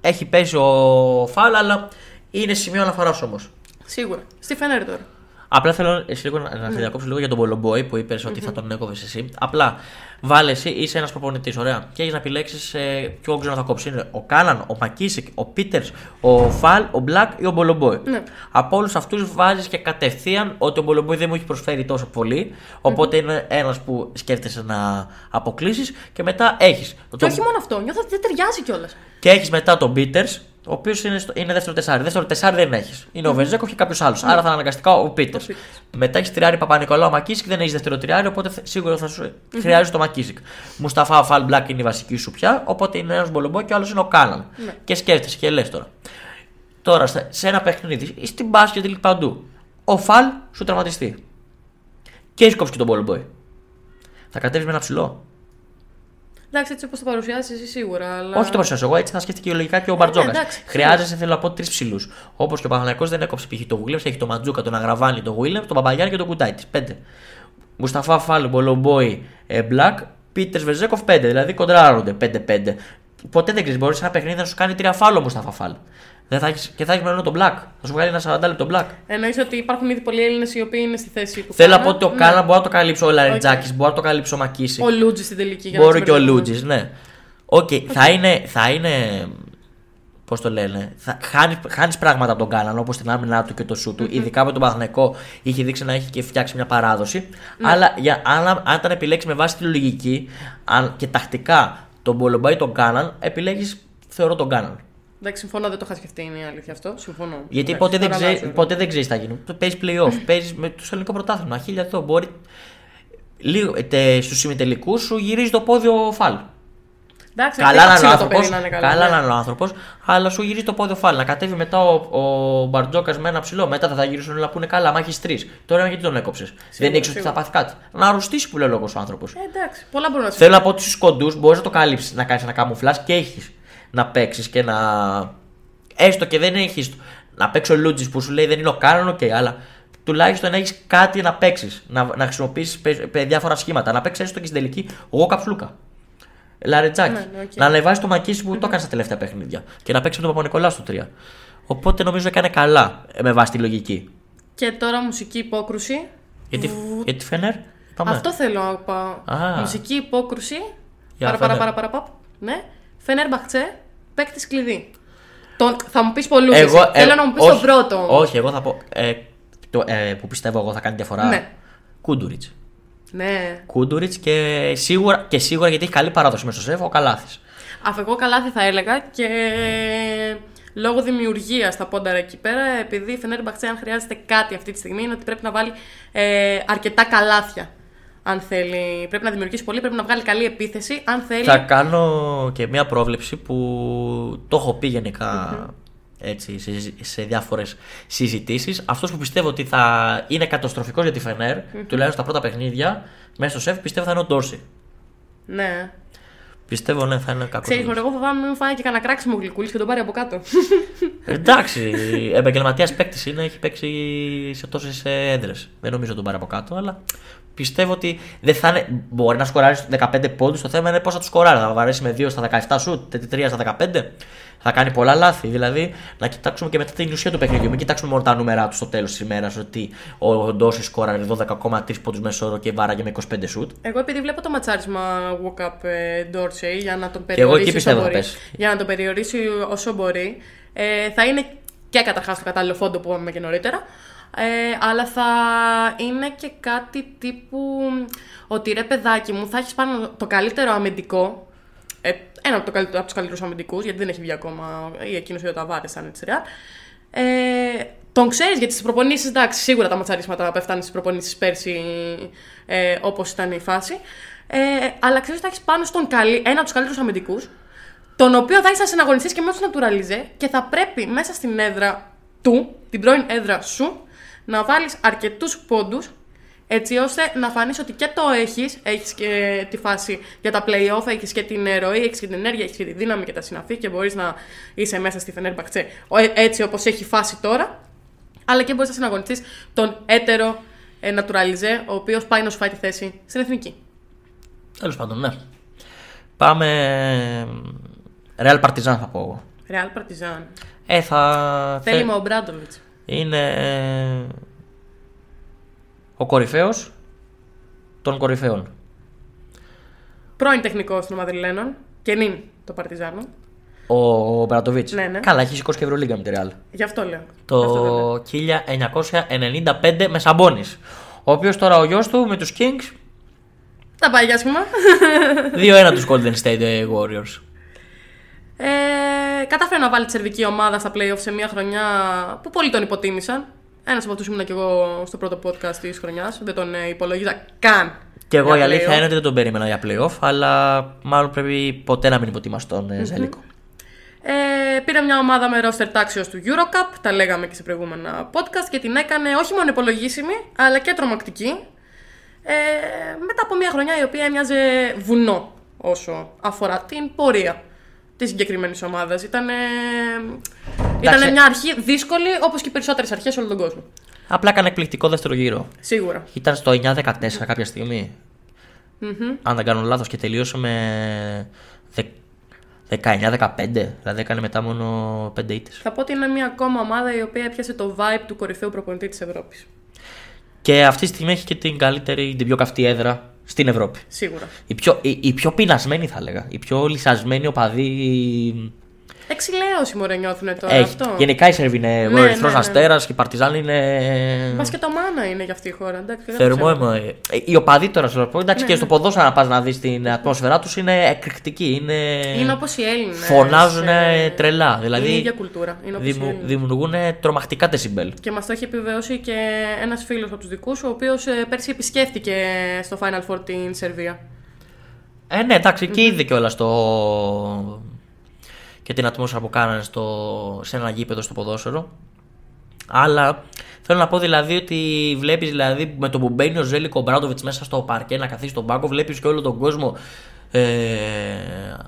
Ναι. Έχει πέσει ο Φαλ, αλλά είναι σημείο αναφοράς όμως. Σίγουρα. Στη Φενέρ τώρα. Απλά θέλω εσύ λίγο να, να Ναι. σε διακόψω λίγο για τον Πολομπόη που είπες ότι θα τον έκοβες εσύ. Απλά βάλε εσύ, είσαι ένας προπονητής, ωραία. Και έχεις να επιλέξεις ε, ποιο ξένο θα κόψεις. Είναι ο Κάναν, ο Μακίσικ, ο Πίτερς, ο Φαλ, ο Μπλακ ή ο Μπολομπόη. Ναι. Από όλους αυτούς βάζεις και κατευθείαν ότι ο Μπολομπόη δεν μου έχει προσφέρει τόσο πολύ. Οπότε είναι ένας που σκέφτεσαι να αποκλείσεις και μετά έχεις. Και όχι μόνο αυτό, νιώθω ότι δεν ταιριάζει κιόλας. Και έχεις μετά τον Πίτερς, ο οποίος είναι, στο- είναι δεύτερο τεσάρι. Δεύτερο τεσάρι δεν έχεις. Είναι ο Βεζένκοφ και κάποιος άλλος. Άρα θα είναι αναγκαστικά ο Πίτερ. Πίτερς. Μετά έχεις τριάρι Παπανικολάου ΜακΚίσικ, δεν έχεις δεύτερο τριάρι, οπότε θε- σίγουρα θα σου χρειάζεται το ΜακΚίσικ. Μουσταφά Φαλ Μπλακ είναι η βασική σου πια, οπότε είναι ένας Μπολομπόι και ο άλλος είναι ο Κάναν. Και σκέφτεσαι και λες τώρα. Τώρα στα- σε ένα παιχνίδι, ή στην basket ή παντού, ο Φαλ σου τραυματιστεί. Και έχει κόψει και τον μπολομπόι. Θα κατέβεις με ένα ψηλό. Εντάξει, έτσι όπως το παρουσιάζει εσύ σίγουρα. Αλλά... Όχι το παρουσιάζω εγώ, έτσι θα σκέφτηκε λογικά και ο Μπαρτζόκα. ναι, εντάξει, Χρειάζεσαι, θέλω να πω, τρεις ψηλούς. Όπως και ο Παναγιακός δεν έκοψε π.χ. το Βίλεμ, έχει το Μαντζούκα, τον Αγραβάνη, τον Βίλεμ, τον Παπαγιάννη και τον Κουτάιτη. Πέντε. Μουσταφά Φάλου, Μπολομπόη, ε, Μπλακ, Πίτερ Βεζέκοφ πέντε. Δηλαδή κοντράρονται 5-5. Ποτέ δεν ξέρεις, μπορείς σε ένα παιχνίδι να σου κάνει τρία φάλο ο Μουσταφά Φάλ. Δεν θα έχεις, και θα έχει μόνο τον Μπλακ. Θα σου βγάλει ένα 40 λεπτό Μπλακ. Εννοείς ότι υπάρχουν ήδη πολλοί Έλληνες οι οποίοι είναι στη θέση που Θέλω να Κάναν. πω ότι ο Ναι. Κάνα μπορεί να το καλύψει ο Λαρεντζάκης, μπορεί να το καλύψει ο ΜακΚίσικ. Ο Λούντζης στην τελική. για να Μπορεί τους και ο μπερδεύουμε. Λούντζης, ναι. Οκ, θα είναι. Θα είναι Πώς το λένε, θα, χάνεις, χάνεις πράγματα από τον Κάναν όπως την άμυνά του και το σουτ του. Ειδικά με τον Παναθηναϊκό είχε δείξει να έχει και φτιάξει μια παράδοση. Ναι. Αλλά για, αν, αν ήταν επιλέξεις με βάση τη λογική αν, και τακτικά τον Μπολομπόι ή τον Κάναν, επιλέγεις θεωρώ τον Κάναν. Εντάξει, συμφωνώ, δεν το είχα σκεφτεί, είναι η αλήθεια αυτό. Συμφωνώ. Γιατί Εντάξει, ποτέ δεν, τώρα ξέρει, αλλάζω. ποτέ δεν ξέρεις τι θα γίνει. Παίζει playoff, παίζει με το ελληνικό πρωτάθλημα. Χίλια εδώ μπορεί. Λίγο, τε, στους συμμετελικούς σου γυρίζει το πόδι ο Φαλ. Εντάξει, Καλά δεν να είναι ο ξέρω το άνθρωπος. περίμενε καλά, Καλά ναι. να είναι ο άνθρωπος. Αλλά σου γυρίζει το πόδι φάλ. Να κατέβει μετά ο, ο Μπαρτζόκας με ένα ψηλό. Μετά θα, θα γυρίσουν όλα που είναι καλά. Μα έχει τρεις. Τώρα γιατί τον έκοψες; Δεν ήξερε ότι σίγουρα. θα πάθει κάτι. Να αρρωστήσει που λέει ο λόγος ο άνθρωπος. Ε, εντάξει, πολλά μπορούν να σου Θέλω να πω ότι στους κοντούς μπορείς να το καλύψεις, να κάνεις ένα καμουφλά και έχεις να παίξεις και να. Έστω και δεν έχεις. Να παίξει ο Λούντζης που σου λέει δεν είναι ο Κάναν, οκ, αλλά τουλάχιστον έχεις κάτι να παίξεις. Να, να χρησιμοποιήσει διάφορα σχήματα. Να παίξεις έστω και στην τελική Γουόκαπ, Σλούκα. Λαρεντζάκη. Ναι, ναι, οκ. Να ανεβάσεις το ΜακΚίσικ που το έκανε στα τελευταία παιχνίδια. Και να παίξεις με τον Παπανικολάου στο 3. Οπότε νομίζω έκανε καλά ε, με βάση τη λογική. Και τώρα μουσική υπόκρουση. Γιατί, γιατί Φενέρ; Πάμε. Αυτό θέλω να πάω. Α. Μουσική υπόκρουση. Για Παρα, παρα, Φενέρ. παρα, παρα, παπ. Ναι. Φενέρ Μπαχτσέ, παίκτης κλειδί. Τον, θα μου πεις πολλούς. Εγώ, ε, Θέλω να μου πεις όχι, τον πρώτο. όμως. Όχι, εγώ θα πω. Ε, το, ε, που πιστεύω εγώ θα κάνει διαφορά. Ναι. Κούντουριτς. Ναι. Κούντουριτς και σίγουρα, και σίγουρα γιατί έχει καλή παράδοση μέσα στο σεφ ο Καλάθης. Αφ' εγώ καλάθι θα έλεγα και λόγω δημιουργίας στα πόνταρα εκεί πέρα, επειδή η Φενέρ Μπαχτσέ, αν χρειάζεται κάτι αυτή τη στιγμή, είναι ότι πρέπει να βάλει ε, αρκετά καλάθια. Αν θέλει, πρέπει να δημιουργήσει πολύ, πρέπει να βγάλει καλή επίθεση. Αν θέλει. Θα κάνω και μια πρόβλεψη που το έχω πει γενικά έτσι, σε, σε διάφορες συζητήσεις. Αυτός που πιστεύω ότι θα είναι καταστροφικός για τη Φενέρ, τουλάχιστον στα πρώτα παιχνίδια, μέσα στο σεφ, πιστεύω θα είναι ο Ντόρση. Ναι. Πιστεύω ναι, θα είναι κακός. Ξέρεις, εγώ φοβάμαι μην μου φάει και κανένα κράξιμο γλυκούλης και τον πάρει από κάτω. Εντάξει, επαγγελματίας παίκτης είναι, έχει παίξει σε τόσες έδρες. Δεν νομίζω τον πάρει από κάτω, αλλά πιστεύω ότι δεν θα είναι. Μπορεί να σκοράρεις 15 πόντους. Το θέμα είναι πώς θα τους σκοράρεις. Θα βαρέσεις με 2 στα 17 σου, 3 στα 15. Θα κάνει πολλά λάθη. Δηλαδή να κοιτάξουμε και μετά την ουσία του παιχνιδιού. Μην κοιτάξουμε μόνο τα νούμερα του στο τέλος της ημέρας. Ότι ο Ντόση σκόραρε 12,3 πόντους μέσω όρο και βάραγε με 25 σουτ. Εγώ επειδή βλέπω το ματσάρισμα walk-up ε, Dorsey για να τον εγώ εκεί περιορίσει όσο πιστεύω θα μπορεί, πέσει. για να τον περιορίσει όσο μπορεί, ε, θα είναι και καταρχάς το κατάλληλο φόντο που είπαμε και νωρίτερα, ε, αλλά θα είναι και κάτι τύπου ότι ρε παιδάκι μου θα έχεις πάνω το καλύτερο αμυντικό, ε, ένα από, το καλύτερο, από τους καλύτερους αμυντικούς, γιατί δεν έχει βγει ακόμα ή εκείνο ή ο Ταβάρε, αν έτσι ρεάλ. Ε, τον ξέρεις γιατί στις προπονήσεις, εντάξει, σίγουρα τα ματσαρίσματα πέφτανε στις προπονήσεις πέρσι, ε, όπως ήταν η φάση. Ε, αλλά ξέρεις ότι θα έχεις πάνω στον καλή, ένα από τους καλύτερους αμυντικούς, τον οποίο θα έχεις να συναγωνιστείς και μέσα του Naturalize και θα πρέπει μέσα στην έδρα του, την πρώην έδρα σου, να βάλεις αρκετούς πόντους Έτσι ώστε να φανείς ότι και το έχεις, έχεις και τη φάση για τα playoff, έχεις και την ροή, έχεις και την ενέργεια, έχεις και τη δύναμη και τα συναφή και μπορείς να είσαι μέσα στη Φενέρμπαχτσε έτσι όπως έχει φάση τώρα. Αλλά και μπορείς να συναγωνιστείς τον έτερο ε, Naturalize, ο οποίος πάει να σου φάει τη θέση στην εθνική. Τέλος πάντων, ναι. Πάμε. Real Partizan θα πω εγώ. Real Partizan. Ε, θα. θε- Θέλει με ο Μπράντοβιτ. Είναι ε, ο κορυφαίος των κορυφαίων. Πρώην τεχνικός των Μαδριλένων και νυν το Παρτιζάνο. Ο Μπρατοβίτς. Ναι, ναι. Καλά, έχει σηκώσει και Ευρωλίγκα με τη Real. Γι' αυτό λέω. Γι' αυτό Το λέω. 1995 με Σαμπόνις. Ο οποίος τώρα ο γιος του με τους Kings Τα πάει για άσχημα. 2-1 τους Golden State Warriors. Ε, κατάφερε να βάλει τη σερβική ομάδα στα playoff σε μια χρονιά που πολλοί τον υποτίμησαν. Ένας από αυτού ήμουν και εγώ στο πρώτο podcast της χρονιάς. Δεν τον ε, υπολογίζα καν. Και εγώ η για αλήθεια playoff. είναι ότι δεν τον περίμενα για playoff, αλλά μάλλον πρέπει ποτέ να μην υποτιμάς τον ε, Ζέλικο. Ε, πήρε μια ομάδα με roster τάξεως του Eurocup, τα λέγαμε και σε προηγούμενα podcast και την έκανε όχι μόνο υπολογίσιμη, αλλά και τρομακτική. Ε, μετά από μια χρονιά η οποία έμοιαζε βουνό όσο αφορά την πορεία της συγκεκριμένης ομάδας. Ήταν, ήταν μια αρχή δύσκολη όπως και οι περισσότερες αρχές σε όλο τον κόσμο. Απλά έκανε εκπληκτικό δεύτερο γύρο. Σίγουρα. Ήταν στο 9-14 κάποια στιγμή. Αν δεν κάνω λάθος και τελείωσε με δε- 19-15. Δηλαδή έκανε μετά μόνο 5 ήττες. Θα πω ότι είναι μια ακόμα ομάδα η οποία έπιασε το vibe του κορυφαίου προπονητή της Ευρώπης. Και αυτή τη στιγμή έχει και την καλύτερη, την πιο καυτή έδρα στην Ευρώπη. Σίγουρα. Η πιο, η, η πιο πεινασμένη θα έλεγα. Η πιο λυσασμένη οπαδή. Εξηλαίωση μωρέ νιώθουν τώρα Έχει. αυτό. Γενικά η Σερβή είναι Ναι, ο Ερυθρός ναι, ναι. Αστέρας και η Παρτιζάν είναι. Μπας και το μάνα είναι για αυτή η χώρα. Εντάξει, δεν Θερμό ξέρω. αίμα. Ε, Οι οπαδοί τώρα, σου πω, εντάξει, Ναι, και στο ποδόσφαιρο να πας να δεις την ατμόσφαιρά τους είναι εκρηκτική. Είναι, Είναι όπως οι Έλληνες. Φωνάζουν τρελά. Δηλαδή Είναι η ίδια κουλτούρα. Είναι όπως οι δημιου- Έλληνες. δημιουργούν τρομακτικά τεσιμπέλ. Και μας το έχει επιβεβαιώσει και ένας φίλος από τους δικούς σου, ο οποίος πέρσι επισκέφτηκε στο Final Four την Σερβία. Ε, ναι, εντάξει, και είδε κιόλας το. Και την ατμόσφαιρα που κάνανε στο... σε ένα γήπεδο στο ποδόσφαιρο. Αλλά θέλω να πω δηλαδή ότι βλέπεις δηλαδή, με το που μπαίνει ο Ζέλικο Μπράντοβιτς μέσα στο παρκέ να καθίσει στον πάγκο, βλέπεις και όλο τον κόσμο ε,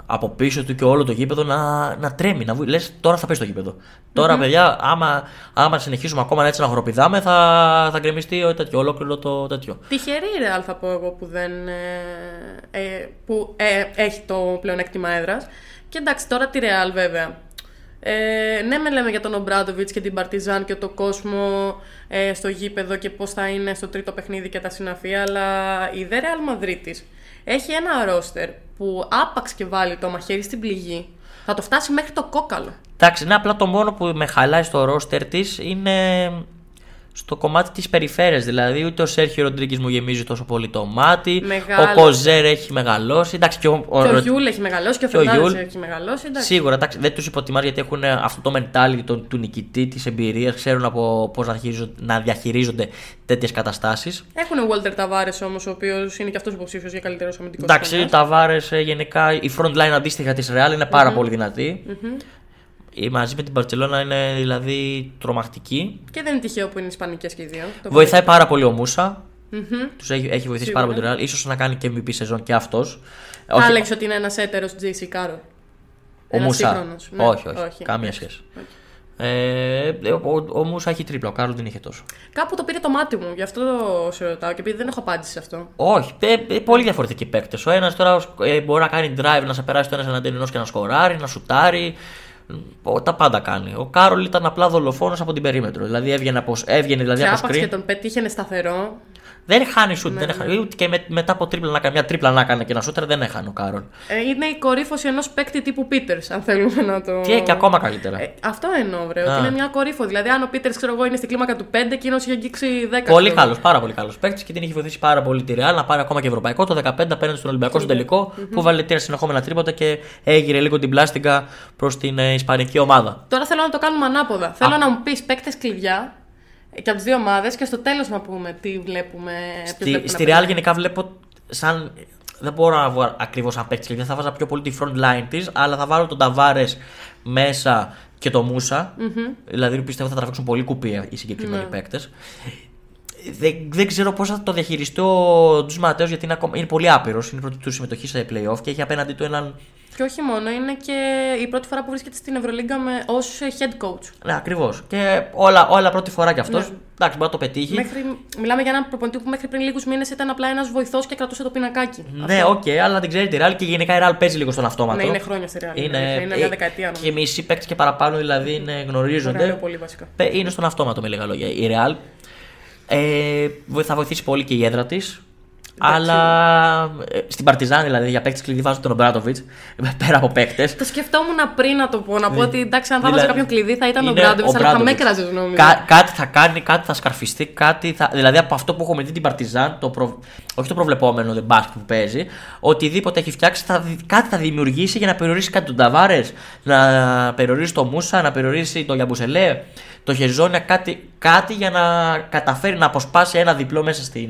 από πίσω του και όλο το γήπεδο να, να τρέμει. Να βου... Λες τώρα θα πέσει το γήπεδο. Τώρα, παιδιά, άμα, άμα συνεχίσουμε ακόμα έτσι να χοροπηδάμε, θα, θα γκρεμιστεί ο- τέτοιο, ολόκληρο το τέτοιο. Τυχερή η Real θα πω εγώ που, δεν, ε, ε, που ε, έχει το πλεονέκτημα έδρας. Και εντάξει, τώρα τη Real βέβαια. Ε, ναι, με λέμε για τον Ομπράντοβιτς και την Παρτιζάν και το κόσμο ε, στο γήπεδο και πώς θα είναι στο τρίτο παιχνίδι και τα συναφή, αλλά η δε Real Madrid έχει ένα ρόστερ που άπαξ και βάλει το μαχαίρι στην πληγή, θα το φτάσει μέχρι το κόκαλο. Εντάξει, ναι, απλά το μόνο που με χαλάει στο ρόστερ της είναι στο κομμάτι της περιφέρειας. Δηλαδή, ούτε ο Σέρχιο Ροντρίγκεθ μου γεμίζει τόσο πολύ το μάτι. Μεγάλος. Ο Κοζέρ έχει μεγαλώσει. Εντάξει, και ο, ο- και ο ο- Γιούλ έχει μεγαλώσει και ο και ο Φερνάνδε Γιούλ. έχει μεγαλώσει. Εντάξει. Σίγουρα, εντάξει, δεν τους υποτιμάς γιατί έχουν αυτό το mentality του, του νικητή, της εμπειρίας, ξέρουν από πώς να, διαχειρίζονται- να διαχειρίζονται τέτοιες καταστάσεις. Έχουν ο Walter Tavares όμως, ο οποίος είναι και αυτός υποψήφιος για καλύτερο αμυντικό Εντάξει, τα Βάρε γενικά, η front line αντίστοιχα της Real είναι παρα πολύ δυνατή. Η μαζί με την Barcelona είναι δηλαδή τρομακτική. Και δεν είναι τυχαίο που είναι Ισπανικές και οι δύο. Το Βοηθάει πάρα πολύ ο Μούσα. Τους έχει, έχει βοηθήσει Σίγουρα. πάρα πολύ το Real. Ίσως να κάνει και MVP σεζόν και αυτός. Θα έλεγε ότι είναι ένας έτερος JC Carroll. ο ένας Μούσα. σύγχρονος. Ναι, όχι, όχι, όχι. Καμία σχέση. Ε, ο, ο, Μούσα έχει τρίπλα, ο Κάρολ δεν είχε τόσο. Κάπου το πήρε το μάτι μου, γι' αυτό το σε ρωτάω και επειδή δεν έχω απάντηση σε αυτό. Όχι, ε, ε, πολύ διαφορετικοί παίκτες. Ο ένας τώρα ε, μπορεί να κάνει drive, να σε περάσει το ένας εναντίον ενός και να σκοράρει, να σουτάρει. Ο- τα πάντα κάνει. Ο Κάρολ ήταν απλά δολοφόνος από την περίμετρο. Δηλαδή έβγαινε από, έβγαινε δηλαδή και από άπαξ και screen. τον πετύχαινε σταθερό. Δεν χάνει σουτ. Ναι, δεν έχανε. Ούτε και με, μετά από τρίπλα να κάνει μια τρίπλα να κάνει και ένα σούτερ δεν έχανε ο Κάρολ. Ε, είναι η κορύφωση ενός παίκτη τύπου Πίτερ, αν θέλουμε να το. Και, και ακόμα καλύτερα. Ε, αυτό εννοώ, βρε. Α. Ότι είναι μια κορύφο. Δηλαδή, αν ο Πίτερ, ξέρω εγώ, είναι στη κλίμακα του 5, εκείνο είχε αγγίξει 10. Πολύ ξέρω εγώ. καλός, πάρα πολύ καλός παίκτης και την έχει βοηθήσει πάρα πολύ τη Real να πάρει ακόμα και ευρωπαϊκό. Το 15 απέναντι στον Ολυμπιακό στο τελικο που βάλε τρία συνεχόμενα τρίποτα και έγειρε λίγο την πλάστιγκα προς την ε, Ισπανική ομάδα. Τώρα θέλω να το κάνουμε ανάποδα. Θέλω να μου πεις παίκτες κλειδιά ε, και από τις δύο ομάδες και στο τέλος να πούμε τι βλέπουμε. ποιος Στη, βλέπουμε στη να Real παίζει. γενικά βλέπω σαν. Δεν μπορώ να βγω ακριβώς σαν παίκτης κλειδιά. Θα βάζα πιο πολύ τη front line της, αλλά θα βάλω τον Ταβάρες μέσα και το μουσα Δηλαδή πιστεύω θα τραβήξουν πολύ κουπί οι συγκεκριμένοι Ναι. παίκτες. δεν, δεν ξέρω πώς θα το διαχειριστεί ο Τζους Ματέος γιατί είναι, ακόμα, είναι πολύ άπειρος. Είναι η πρώτη του συμμετοχή σε playoff και έχει απέναντι του έναν. Και όχι μόνο, είναι και η πρώτη φορά που βρίσκεται στην Ευρωλίγκα ως head coach. Ναι, ακριβώς. Και όλα, όλα πρώτη φορά κι αυτός. Ναι. Εντάξει, μπορεί να το πετύχει. Μέχρι, μιλάμε για έναν προπονητή που μέχρι πριν λίγους μήνες ήταν απλά ένας βοηθός και κρατούσε το πινακάκι. Ναι, οκ, αλλά την ξέρει τη Real και γενικά η Real παίζει λίγο στον αυτόματο. Ναι, είναι χρόνια στη Real. Είναι, είναι μια ε, δεκαετία. Και νομίζω. μισοί παίκτες και παραπάνω δηλαδή είναι, γνωρίζονται. Ωραίο, πολύ βασικά. Πε- Είναι στον αυτόματο με λίγα λόγια. Η Real ε, βο- θα βοηθήσει πολύ και η έδρα της. Αλλά ε, στην Παρτιζάν δηλαδή για παίκτη κλειδί βάζω τον Ομπράτοβιτ. Πέρα από παίκτες. Το σκεφτόμουν πριν να το πω. Να πω ότι εντάξει, αν θα βάζα Δηλαδή, κάποιον κλειδί θα ήταν ο είναι Μπράντοβιτ, αλλά θα με Obradovic. έκραζε νομίζω. Κά- κάτι θα κάνει, κάτι θα σκαρφιστεί, κάτι θα... δηλαδή από αυτό που έχουμε δει την Παρτιζάν, το προ... όχι το προβλεπόμενο δεν μπάσκετ που παίζει, οτιδήποτε έχει φτιάξει, θα... δι- κάτι θα δημιουργήσει για να περιορίσει κάτι τον Ταβάρες, να περιορίσει τον Μούσα, να περιορίσει τον Γιαμπουσελέ, το Χεζόνια, κάτι, κάτι για να καταφέρει να αποσπάσει ένα διπλό μέσα στην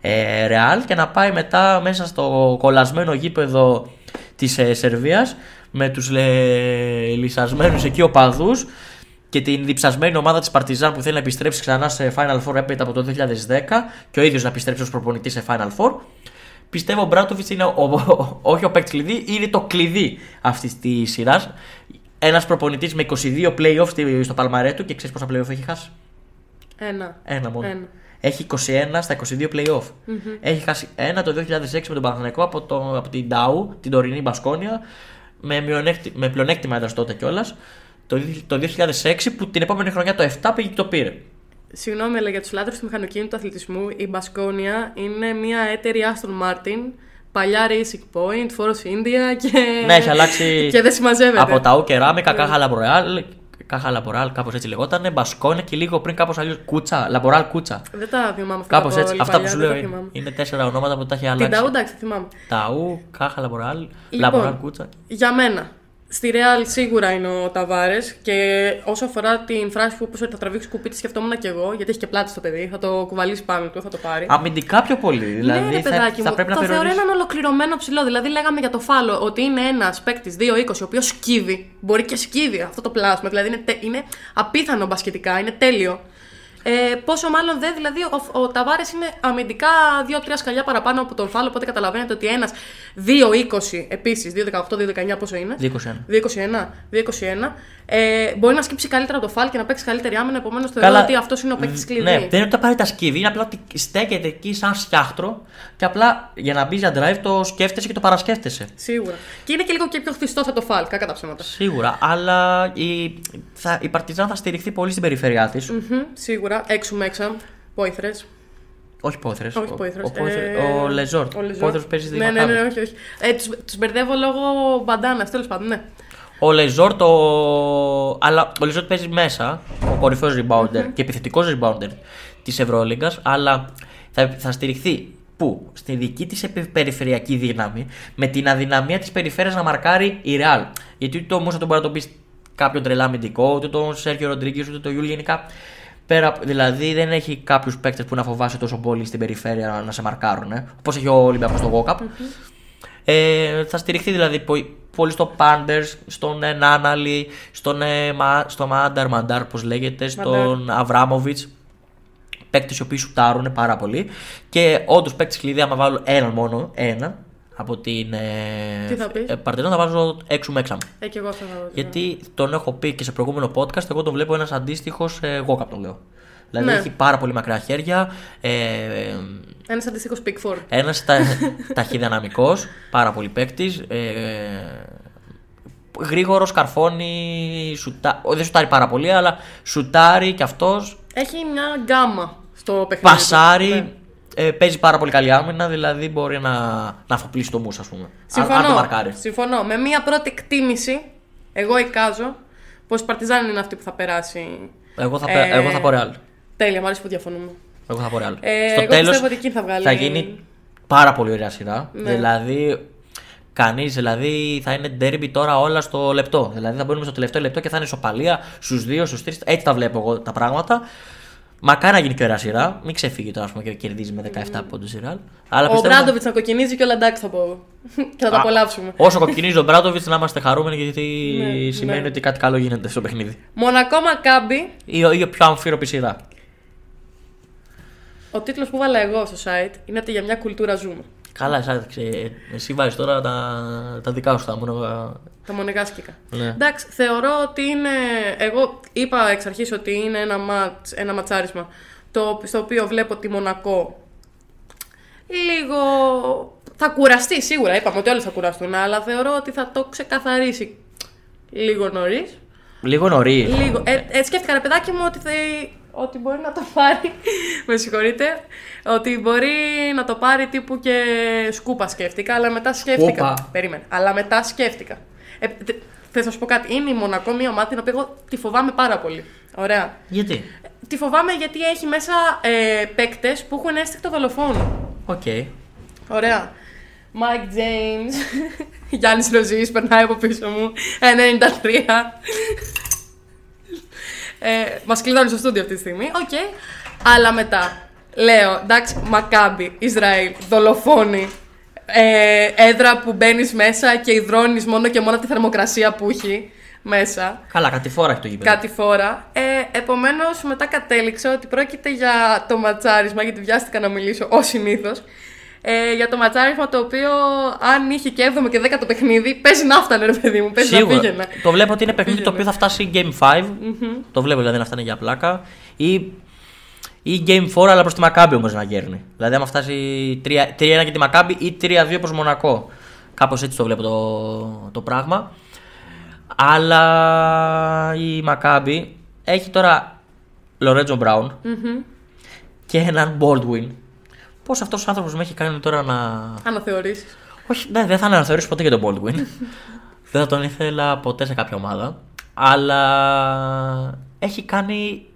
ε, Ρεάλ και να πάει μετά μέσα στο κολλασμένο γήπεδο της ε, Σερβίας με τους λε, λυσασμένους εκεί οπαδούς και την διψασμένη ομάδα της Παρτιζάν που θέλει να επιστρέψει ξανά σε Final Four έπειτα από το 2010 και ο ίδιος να επιστρέψει ως προπονητής σε Final Four πιστεύω ο Μπράτοβιτς είναι ο, ο- όχι ο παίκτης κλειδί, είναι το κλειδί αυτής της σειράς ένας προπονητής με 22 playoff στη- στο παλμαρέ του και ξέρεις πόσα playoff έχει χάσει; Ένα. ένα μόνο. Ένα. Έχει 21 στα 22 playoff. Έχει χάσει ένα το 2006 με τον Παναθηναϊκό από, το, από την Ντάου, την τωρινή Μπασκόνια, με, μειονέκτη, με πλεονέκτημα έδρα τότε κιόλας. Το, δι- το 2006 που την επόμενη χρονιά το 7 πήγε και το πήρε. Συγγνώμη, αλλά για τους λάτρε του μηχανοκίνητου αθλητισμού, η Μπασκόνια είναι μια έτερη Aston Martin, παλιά Racing Point, Force India και. Ναι, έχει αλλάξει και δεν συμμαζεύεται. από τα Ουκεράμικα, Κάχα Λαμπορεάλ, Κάχα Λαμπορεάλ, κάπως έτσι λεγόταν, Μπασκόνια και λίγο πριν κάπως αλλιώς Κούτσα, Λαμποράλ Κούτσα. Δεν τα θυμάμαι αυτά. Κάπως τα έτσι. πολύ Αυτά που παλιά, σου δεν λέω τα είναι, θυμάμαι. είναι τέσσερα ονόματα που τα έχει Την αλλάξει. Ταού, εντάξει, τη θυμάμαι. Ταού, Κάχα Λαμπορεάλ, Λοιπόν, Λαμπορεάλ Κούτσα. Για μένα. Στη Real σίγουρα είναι ο Ταβάρες και όσο αφορά την φράση που είπε ότι θα τραβήξει κουπί, τη σκεφτόμουν και εγώ, γιατί έχει και πλάτη στο παιδί. Θα το κουβαλήσει πάνω του, θα το πάρει. Αμυντικά πιο πολύ. Δηλαδή ναι, ρε θα, παιδάκι θα μου, πρέπει το να θεωρώ περιορίσει. έναν ολοκληρωμένο ψηλό. Δηλαδή, λέγαμε για το φάλο ότι είναι ένας παίκτης 2-20 ο οποίος σκύβει. Μπορεί και σκύβει αυτό το πλάσμα. Δηλαδή, είναι, τε- είναι απίθανο μπασκετικά, είναι τέλειο. Ε, πόσο μάλλον δεν, δηλαδή ο, ο Ταβάρες είναι αμυντικά 2-3 σκαλιά παραπάνω από τον Φάλο. Οπότε καταλαβαίνετε ότι ένας 2-20 επίσης, 2-18-2-19 πόσο είναι; 2-21. 2-21, 2-21 ε, μπορεί να σκύψει καλύτερα από το Φάλ και να παίξει καλύτερη άμυνα. Επομένως θεωρώ ότι αυτός είναι ο παίκτης κλειδί. Ναι, δεν είναι ότι θα πάρει τα σκύβη, είναι απλά ότι στέκεται εκεί σαν σκιάχτρο και απλά για να μπει για drive το σκέφτεσαι και το παρασκέφτεσαι. Σίγουρα. Και είναι και λίγο και πιο χτιστό από το Φάλ, κακά τα ψέματα. Σίγουρα, αλλά η, θα, η Παρτιζάν θα στηριχθεί πολύ στην περιφέρειά της. Μμμ, σίγουρα. Έξω έξω. Πόηθρες. Όχι πόθρε. Όχι πόηθρες. Ο, Πόηθρε- ο Λεζόρ. Ο Λεζόρ. Πόηθρος παίζει στη Ναι, ναι, ναι, Μακάμπη. όχι, όχι. Ε, τους, τους μπερδεύω λόγω μπαντάνας, τέλος πάντων, ναι. Ο Λεζόρ το. Αλλά ο Λεζόρ παίζει μέσα, ο κορυφαίος rebounder και επιθετικός rebounder της Ευρωλίγκας, αλλά θα, θα στηριχθεί πού; Στη δική της περιφερειακή δύναμη, με την αδυναμία της περιφέρειας να μαρκάρει η Real. Γιατί ούτε ο Μούσα τον μπορεί να τον πει κάποιον τρελά αμυντικό, ούτε τον Σέρχιο Ροντρίγκεθ, ούτε τον Γιούλ γενικά. Πέρα, δηλαδή δεν έχει κάποιους παίκτες που να φοβάσαι τόσο πολύ στην περιφέρεια να σε μαρκάρουν. Ε. Όπως έχει ο Ολυμπιακός στο Γουόκαπ. Ε, θα στηριχθεί δηλαδή πο- πολύ στο Πάντερ, στον ε, Νάναλι, στον, ε, Μα- στο Μάνταρ, Μαντάρ, πώς λέγεται, στον Αβράμοβιτς. Παίκτες οι οποίοι σουτάρουν πάρα πολύ. Και όντως παίκτες κλειδί, άμα βάλω έναν μόνο, ένα από την. Ε, Τι θα πεις; ε, Παρτιζάν, θα βάζω έξω έξω. Ε, και εγώ αυτό θα δω. Γιατί τον έχω πει και σε προηγούμενο podcast, εγώ τον βλέπω ένας αντίστοιχος ε, εγώ τον λέω. Δηλαδή Ναι. έχει πάρα πολύ μακριά χέρια. Ε, Ένας αντίστοιχος Big Four. ένας τα, ταχυδυναμικός, πάρα πολύ παίκτης. Ε, Γρήγορο, καρφώνει, σουτά, ο, δεν σουτάρει πάρα πολύ, αλλά σουτάρει κι αυτός. Έχει μια γκάμα στο παιχνίδι. του. Πασάρει, Ναι. Ε, παίζει πάρα πολύ καλή άμυνα, δηλαδή μπορεί να, να αφοπλίσει το μους, ας πούμε. Αν, αν το Συμφωνώ. μαρκάρει. Συμφωνώ. Με μια πρώτη εκτίμηση, εγώ εικάζω πως η Παρτιζάν είναι αυτή που θα περάσει. Εγώ θα, Ε, πε- εγώ θα πω Real. Τέλεια, μου αρέσει που διαφωνούμε. Εγώ θα πω Real. Ε, Στο εγώ τέλος πιστεύω ότι εκείνη θα βγάλει. θα γίνει πάρα πολύ ωραία σειρά. Ναι. Δηλαδή, κανείς δηλαδή θα είναι ντέρμπι τώρα όλα στο λεπτό. Δηλαδή θα μπαίνουμε στο τελευταίο λεπτό και θα είναι ισοπαλία στους δύο, στους τρεις. Έτσι τα βλέπω εγώ τα πράγματα. Μακάρι να γίνει και ωραία σειρά. Μην ξεφύγει τώρα ας πούμε, και κερδίζει με 17 πόντους η Real. Αλλά Ο πιστεύω- Μπράντοβιτς να κοκκινίζει και όλα εντάξει θα πω. και θα τα Α, απολαύσουμε. Όσο κοκκινίζει ο Μπράτοβιτ να είμαστε χαρούμενοι γιατί Ναι, σημαίνει ναι. ότι κάτι καλό γίνεται στο παιχνίδι. Μονακό Μακάμπι. Ή, ή πιο αμφίροπη σειρά. Ο τίτλος που βάλα εγώ στο site είναι ότι για μια κουλτούρα ζούμε. Καλά, εσάς, ξε- εσύ βάζεις τώρα τα, τα δικά σου τα μόνο. Τα μονεγάσκικα. Ναι. Εντάξει, θεωρώ ότι είναι. Εγώ είπα εξ αρχής ότι είναι ένα, ματς, ένα ματσάρισμα το, στο οποίο βλέπω τη Μονακό λίγο. Θα κουραστεί σίγουρα, είπαμε ότι όλοι θα κουραστούν, αλλά θεωρώ ότι θα το ξεκαθαρίσει λίγο νωρίς. Λίγο νωρίς. Λίγο. Ε, ε, σκέφτηκα ρε παιδάκι μου ότι, θε, ότι μπορεί να το πάρει. με συγχωρείτε. Ότι μπορεί να το πάρει τύπου και σκούπα σκέφτηκα, αλλά μετά σκέφτηκα. Σκούπα. Περίμενε. Αλλά μετά σκέφτηκα. Ε, τε- Θες να σου πω κάτι. Είναι η Μονακό μια ομάδα την οποία εγώ τη φοβάμαι πάρα πολύ. Ωραία. Γιατί; Τη φοβάμαι γιατί έχει μέσα ε, παίκτες που έχουν ένστικτο δολοφόνου. Οκ. Ωραία. Mike James. Γιάννης Ροζής περνάει από πίσω μου. 93. Ε, μας κλειδώνει στο στούντιο αυτή τη στιγμή. Οκ. Αλλά μετά λέω, εντάξει, Μακάμπι, Ισραήλ, δολοφόνοι. Ε, έδρα που μπαίνεις μέσα και υδρώνεις μόνο και μόνο τη θερμοκρασία που έχει μέσα. Καλά, κάτι φορά έχει το γήπεδο. Κάτι φορά. Ε, Επομένως, μετά κατέληξα ότι πρόκειται για το ματσάρισμα, γιατί βιάστηκα να μιλήσω ως συνήθως. Ε, για το ματσάρισμα το οποίο, αν είχε και 7ο και 10ο παιχνίδι, παίζει να φτάνε, ρε παιδί μου. Παίζει να Σίγουρα. πήγαινε. Το βλέπω ότι είναι παιχνίδι το Πήγαινε. οποίο θα φτάσει Game 5. Το βλέπω δηλαδή να φτάνει για πλάκα. Ή, ή Game 4, αλλά προς τη Μακάμπη όμως να γέρνει. Δηλαδή, άμα φτάσει 3 3-1 για τη Μακάμπη ή 3-2 προς Μονακό. Κάπως έτσι το βλέπω το, το πράγμα. Αλλά η Μακάμπη έχει τώρα Λορέτζο Μπράουν και έναν Baldwin. Πώς αυτός ο άνθρωπος με έχει κάνει τώρα να. Αναθεωρήσεις. Όχι, ναι, δεν θα αναθεωρήσω ποτέ για τον Baldwin. δεν θα τον ήθελα ποτέ σε κάποια ομάδα. Αλλά έχει κάνει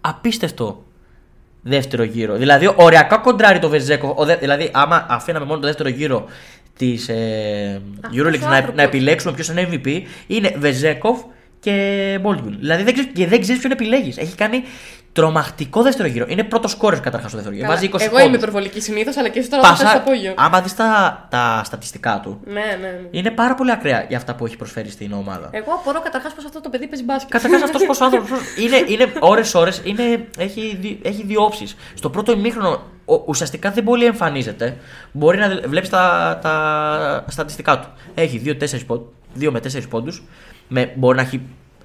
απίστευτο δεύτερο γύρο. Δηλαδή, οριακά κοντράρει το Βεζέκο. Ο δε- δηλαδή, άμα αφήναμε μόνο το δεύτερο γύρο της ε, Euroleague να, άνθρωπος. να επιλέξουμε ποιος είναι MVP, είναι Βεζέκοφ και Baldwin. Δηλαδή, δεν ξέρει και δεν ξέρεις ποιον επιλέγεις. Έχει κάνει τρομακτικό δεύτερο γύρο. Είναι πρώτος κόρε καταρχάς στο δεύτερο γύρο. Βάζει 20 Εγώ πόντους. είμαι υπερβολική συνήθως, αλλά και εσύ τώρα θα Πάσα- στο απόγειο. Άμα δεις τα, τα στατιστικά του, Ναι, ναι. ναι. είναι πάρα πολύ ακραία για αυτά που έχει προσφέρει στην ομάδα. Εγώ απορώ καταρχάς πως αυτό το παιδί παίζει μπάσκετ. Καταρχάς αυτός πώ άνθρωπο. Είναι, είναι ώρε-ώρε, έχει, δι- έχει δύο όψεις. Στο πρώτο ημίχρονο ο- ουσιαστικά δεν πολύ εμφανίζεται. Μπορεί να βλέπεις τα, τα στατιστικά του. Έχει 2 με 4 πόντους. Μπορεί να έχει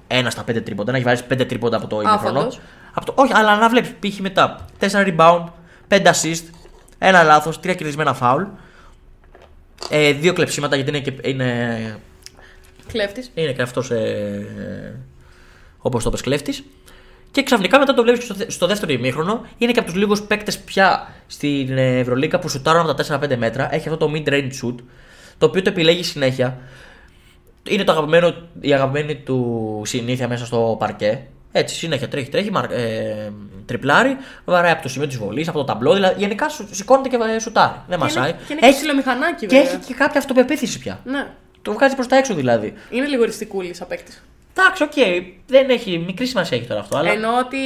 ένα στα 5 τρίποντα, να έχει βάλει 5 τρίποντα από το ημίχρονο. Άφαντος. Από το, όχι, αλλά να βλέπεις π.χ. μετά 4 rebound, 5 assist, ένα λάθος, 3 κερδισμένα foul. Ε, δύο κλεψίματα γιατί είναι, και, είναι Κλέφτης. είναι και αυτός ε, όπως το πες κλέφτης. Και ξαφνικά μετά το βλέπεις στο, δε- στο δεύτερο ημίχρονο. Είναι και από τους λίγους παίκτες πια στην ε, Ευρωλίκα που σουτάρουν από τα 4-5 μέτρα. Έχει αυτό το mid-range shoot. Το οποίο το επιλέγει συνέχεια. Είναι το αγαπημένο, η αγαπημένη του συνήθεια μέσα στο παρκέ. Έτσι, συνέχεια τρέχει, τρέχει, μαρ, ε, τριπλάρει, βαράει από το σημείο της βολής, από το ταμπλό. Δηλαδή, γενικά σου, σηκώνεται και ε, σουτάρει. Δεν μασάει. Και είναι και ψιλομηχανάκι, και βέβαια. έχει και κάποια αυτοπεποίθηση πια. Ναι. Το βγάζει προς τα έξω δηλαδή. Είναι λίγο εριστικούλης σαν παίκτη. Εντάξει, οκ, δεν έχει μικρή σημασία έχει τώρα αυτό. Αλλά... Εννοώ ότι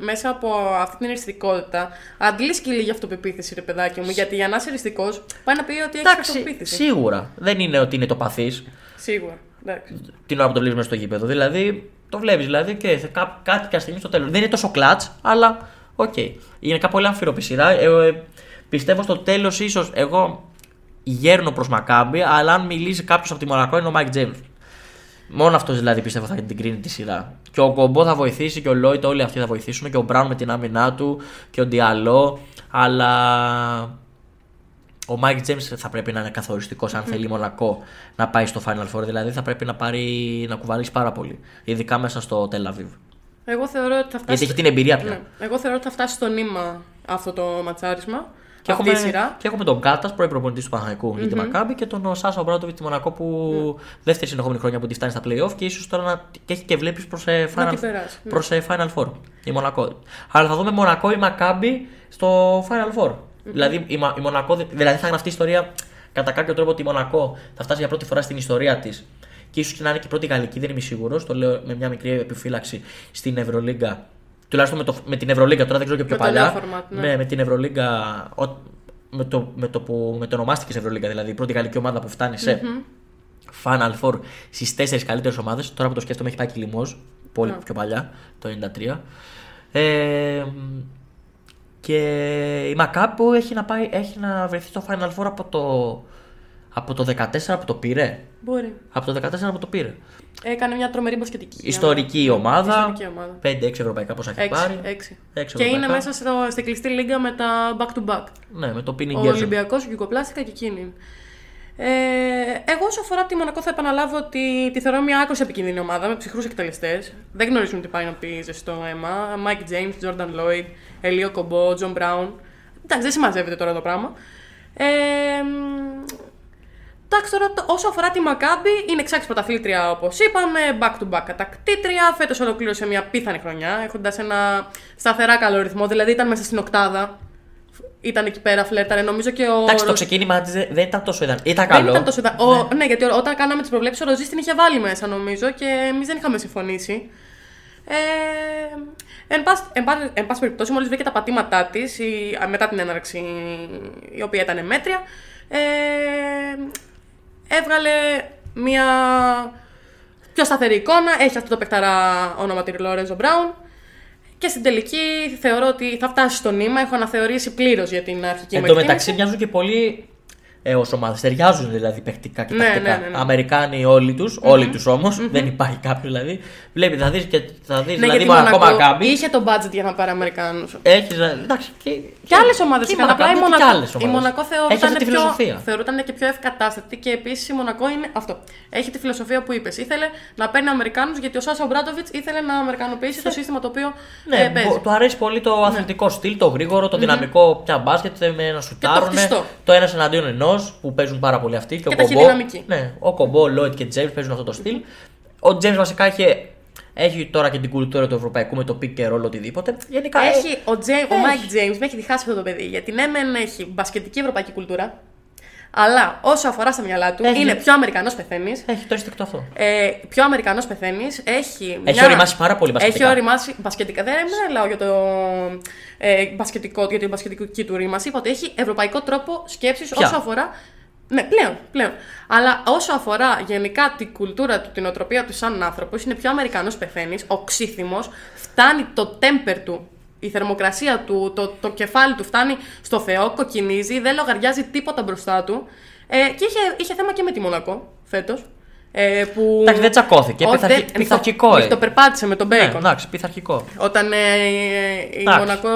μέσα από αυτή την εριστικότητα αντλείς και λίγη αυτοπεποίθηση, ρε παιδάκι μου. Γιατί για να είσαι εριστικός, πάει να πει ότι έχεις Εντάξει, αυτοπεποίθηση. σίγουρα. Δεν είναι ότι είναι το παθή Σίγουρα. Εντάξει. την ώρα που το βλέπει μέσα στο γήπεδο. Δηλαδή, το βλέπεις δηλαδή και θε- κά- κάτι κάποια στιγμή στο τέλος. Δεν είναι τόσο clutch, αλλά οκ. Είναι κάπου πολύ αμφίρροπη σειρά. Ε, ε, πιστεύω στο τέλος ίσως εγώ γέρνω προς Μακάμπι, αλλά αν μιλήσει κάποιος από τη Μονακό είναι ο Μάικ Τζέιμς. Μόνο αυτός δηλαδή πιστεύω θα την κρίνει τη σειρά. Και ο Οκόμπο θα βοηθήσει και ο Λόιντ, όλοι αυτοί θα βοηθήσουν και ο Μπράουν με την άμυνά του και ο Ντιαλό. Αλλά ο Μάικ Τζέιμς θα πρέπει να είναι καθοριστικός αν θέλει η Μονακό να πάει στο Final Four. Δηλαδή θα πρέπει να, πάρει, να κουβαλήσει πάρα πολύ. Ειδικά μέσα στο Τελαβίβ. Εγώ θεωρώ ότι θα φτάσει. Γιατί έχει την εμπειρία πια. Ναι. Εγώ θεωρώ ότι θα φτάσει στο νήμα αυτό το ματσάρισμα. Και αυτή έχουμε, η σειρά. και έχουμε τον Κάτας, πρώην προπονητής του Παναγικού για τη Μακάμπη και τον Σάσα Ομπράτοβιτ τη Μονακό που δεύτερη συνεχόμενη χρονιά που τη φτάνει στα playoff και ίσως τώρα να και έχει και βλέπεις προς ε, Να Final, την περάσει, ναι. προς, ε, Final Four. Η Μονακό. Αλλά θα δούμε Μονακό ή Μακάμπη στο Final Four. Δηλαδή, η, Μα- η Μονακό, δε- δηλαδή θα γραφτεί η ιστορία κατά κάποιο τρόπο ότι η Μονακό θα φτάσει για πρώτη φορά στην ιστορία της και ίσως και να είναι και η πρώτη γαλλική, δεν είμαι σίγουρος. Το λέω με μια μικρή επιφύλαξη στην Ευρωλίγκα. Τουλάχιστον με, το, με την Ευρωλίγκα, τώρα δεν ξέρω και πιο Με το παλιά. νέο format, ναι. με, με την Ευρωλίγκα, ο- με το, με το που με το ονομάστηκες Ευρωλίγκα, δηλαδή η πρώτη γαλλική ομάδα που φτάνει σε Final Four στις τέσσερις καλύτερες ομάδες. Τώρα που το σκέφτομαι, έχει πάει και λιμός. Πολύ πιο παλιά, το 93. Ε, Και η Μακάμπη που έχει να, πάει, έχει να βρεθεί στο Final Four από το, από το 14 που το πήρε. Μπορεί. Από το 14 που το πήρε. Έκανε μια τρομερή μπασκετική. Ιστορική ομάδα. Ιστορική ομάδα. 5-6 ευρωπαϊκά πόσα έχει Έξι, πάρει. έξι. Έξι Και είναι ευρωπαϊκά. μέσα στο, στην κλειστή λίγα με τα back to back. Ναι, με το Ο Pinning Gerson. Ολυμπιακός, ο Γιουγκοπλάστικα και εκείνη. Ε, εγώ όσο αφορά τη Μονακό θα επαναλάβω ότι τη θεωρώ μια άκρω επικίνδυνη ομάδα με ψυχρούς εκτελεστές. Δεν γνωρίζουν τι πάει να πει ζεστό αίμα. Mike James, Jordan Lloyd, Ελίο Κομπό, John Brown. Εντάξει, δεν συμμαζεύεται τώρα το πράγμα. Ε, μ, εντάξει, τώρα το- όσο αφορά τη Μακάμπη, είναι εξάξι πρωταθλήτρια όπως είπαμε, back to back κατακτήτρια. Φέτος ολοκλήρωσε μια πίθανη χρονιά, έχοντας ένα σταθερά καλό ρυθμό, δηλαδή ήταν μέσα στην οκτάδα. Ήταν εκεί πέρα, φλέρταρε. Νομίζω και ο. Εντάξει, το Ρο- ξεκίνημα της δεν δεν ήταν τόσο ιδανικό. Ήταν δεν καλό. ήταν τόσο. ιδα- Ο, ναι, γιατί ο- όταν κάναμε τις προβλέψεις, ο Ροζή την είχε βάλει μέσα, νομίζω, και εμείς δεν είχαμε συμφωνήσει. Ε, εν, πάση, εν, πάση, εν πάση περιπτώσει, μόλις βρήκε τα πατήματά της μετά την έναρξη, η οποία ήταν μέτρια, ε, έβγαλε μια πιο σταθερή εικόνα. Έχει αυτό το παιχταρά ονοματήριο Λόρεζο Μπράουν. Και στην τελική θεωρώ ότι θα φτάσει στο νήμα. Έχω αναθεωρήσει πλήρως για την αρχική Εν μου τω εκτίμηση. μεταξύ μοιάζουν και πολύ ε, ως ομάδες. Ταιριάζουν δηλαδή παιχτικά και Ναι, τακτικά. ναι, ναι, ναι. Αμερικάνοι όλοι τους, όλοι τους όμως. Δεν υπάρχει κάποιο δηλαδή. Βλέπει, θα δεις και θα δεις, Ναι, δηλαδή γιατί Μονακό Μονακό Μακάμπι. είχε το budget για να πάρει Αμερικάνους. Έχεις. Εντάξει. Και, Και άλλες ομάδες και η είχαν. Απλά η Μακάμπι και Μονακό, άλλες η ομάδες. Μονακό Έχεις θεωρούταν, αυτή τη πιο, φιλοσοφία. θεωρούταν και πιο ευκατάστατη και επίσης η Μονακό είναι αυτό. Έχει τη φιλοσοφία που είπες. Ήθελε να παίρνει Αμερικάνους γιατί ο Σάσα Μπράντοβιτ ήθελε να αμερικανοποιήσει το σύστημα το οποίο Ναι, ε, παίζει. μπο- του αρέσει πολύ το αθλητικό στυλ, το γρήγορο, το δυναμικό πια μπάσκετ με να σουτάρουν. χτιστό. Το ένας εναντίον ενός που παίζουν πάρα πολύ αυτοί. Και, ο Και Κομπό. ταχυδυναμική. Ναι, ο Κομπό, Λόιτ και Τζέιμ παίζουν αυτό το στυλ. Ο Τζέιμ βασικά έχει, έχει τώρα και την κουλτούρα του ευρωπαϊκού με το pick και roll οτιδήποτε. Γενικά Έχει ο, Τζέι, ο Έχει. Mike James, με έχει διχάσει αυτό το παιδί. Γιατί ναι, μεν έχει μπασκετική ευρωπαϊκή κουλτούρα, αλλά όσο αφορά στα μυαλά του, Έχει. είναι πιο Αμερικανός πεθαίνεις. έχει το αίσθηκτο αυτό. Ε, πιο Αμερικανός πεθαίνεις. Έχει, Έχει οριμάσει πάρα πολύ μπασκετικά. Έχει οριμάσει μπασκετικά. Δεν μιλάω για το ε, μπασκετικό, για την μπασκετική του ρήμαση. Είπα ότι έχει ευρωπαϊκό τρόπο σκέψης Ποια; όσο αφορά. Ναι, πλέον, πλέον. Αλλά όσο αφορά γενικά την κουλτούρα του, τη νοοτροπία του σαν άνθρωπος, είναι πιο Αμερικανός πεθαίνεις, οξύθυμος, φτάνει το temper του, η θερμοκρασία του, το, το κεφάλι του φτάνει στο Θεό, κοκκινίζει, δεν λογαριάζει τίποτα μπροστά του. Ε, και είχε, είχε θέμα και με τη Μονακό φέτος. Ε, που... Εντάξει, δεν τσακώθηκε. Όχι, Πειθαρχη- δεν- πειθαρχικό, μη ε. Το περπάτησε με τον Ναι, Μπέικον. εντάξει, πειθαρχικό. Όταν ε, η Εντάξει. Μονακό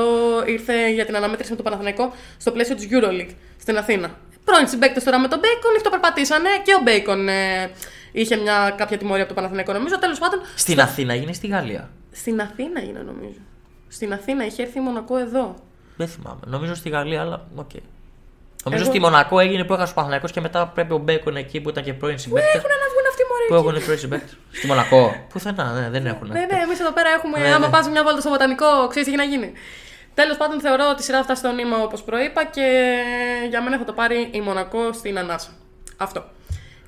ήρθε για την αναμέτρηση με τον Παναθηναϊκό στο πλαίσιο της Euroleague στην Αθήνα. Πρώην συμπαίκτες τώρα με τον Μπέικον, το περπατήσανε και ο Μπέικον ε, είχε μια κάποια τιμωρία από τον Παναθηναϊκό νομίζω. Τέλος πάντων, Στην Αθήνα έγινε στη Γαλλία; στην Αθήνα είναι νομίζω. Στην Αθήνα είχε έρθει η Μονακό εδώ. Δεν θυμάμαι. Νομίζω στη Γαλλία, αλλά οκ. Νομίζω Εγώ- στη Μονακό έγινε που έχασε ο Παναθηναϊκός και μετά πρέπει ο Μπέικον εκεί που ήταν και πρώην συμπαίκτες. Έχουν να βγουν αυτοί οι μωροί. Που εκεί. έχουν πρώην συμπαίκτες. Στη Μονακό. Πουθενά, ναι, δεν έχουν. Ναι, ναι, εμείς εδώ πέρα έχουμε. Ναι, άμα ναι. πας μια βόλτα στο βοτανικό, ξέρεις τι έχει να γίνει. Τέλος πάντων, θεωρώ ότι η σειρά θα φτάσει στο νήμα όπως προείπα και για μένα θα το πάρει η Μονακό στην Ανάσα. Αυτό.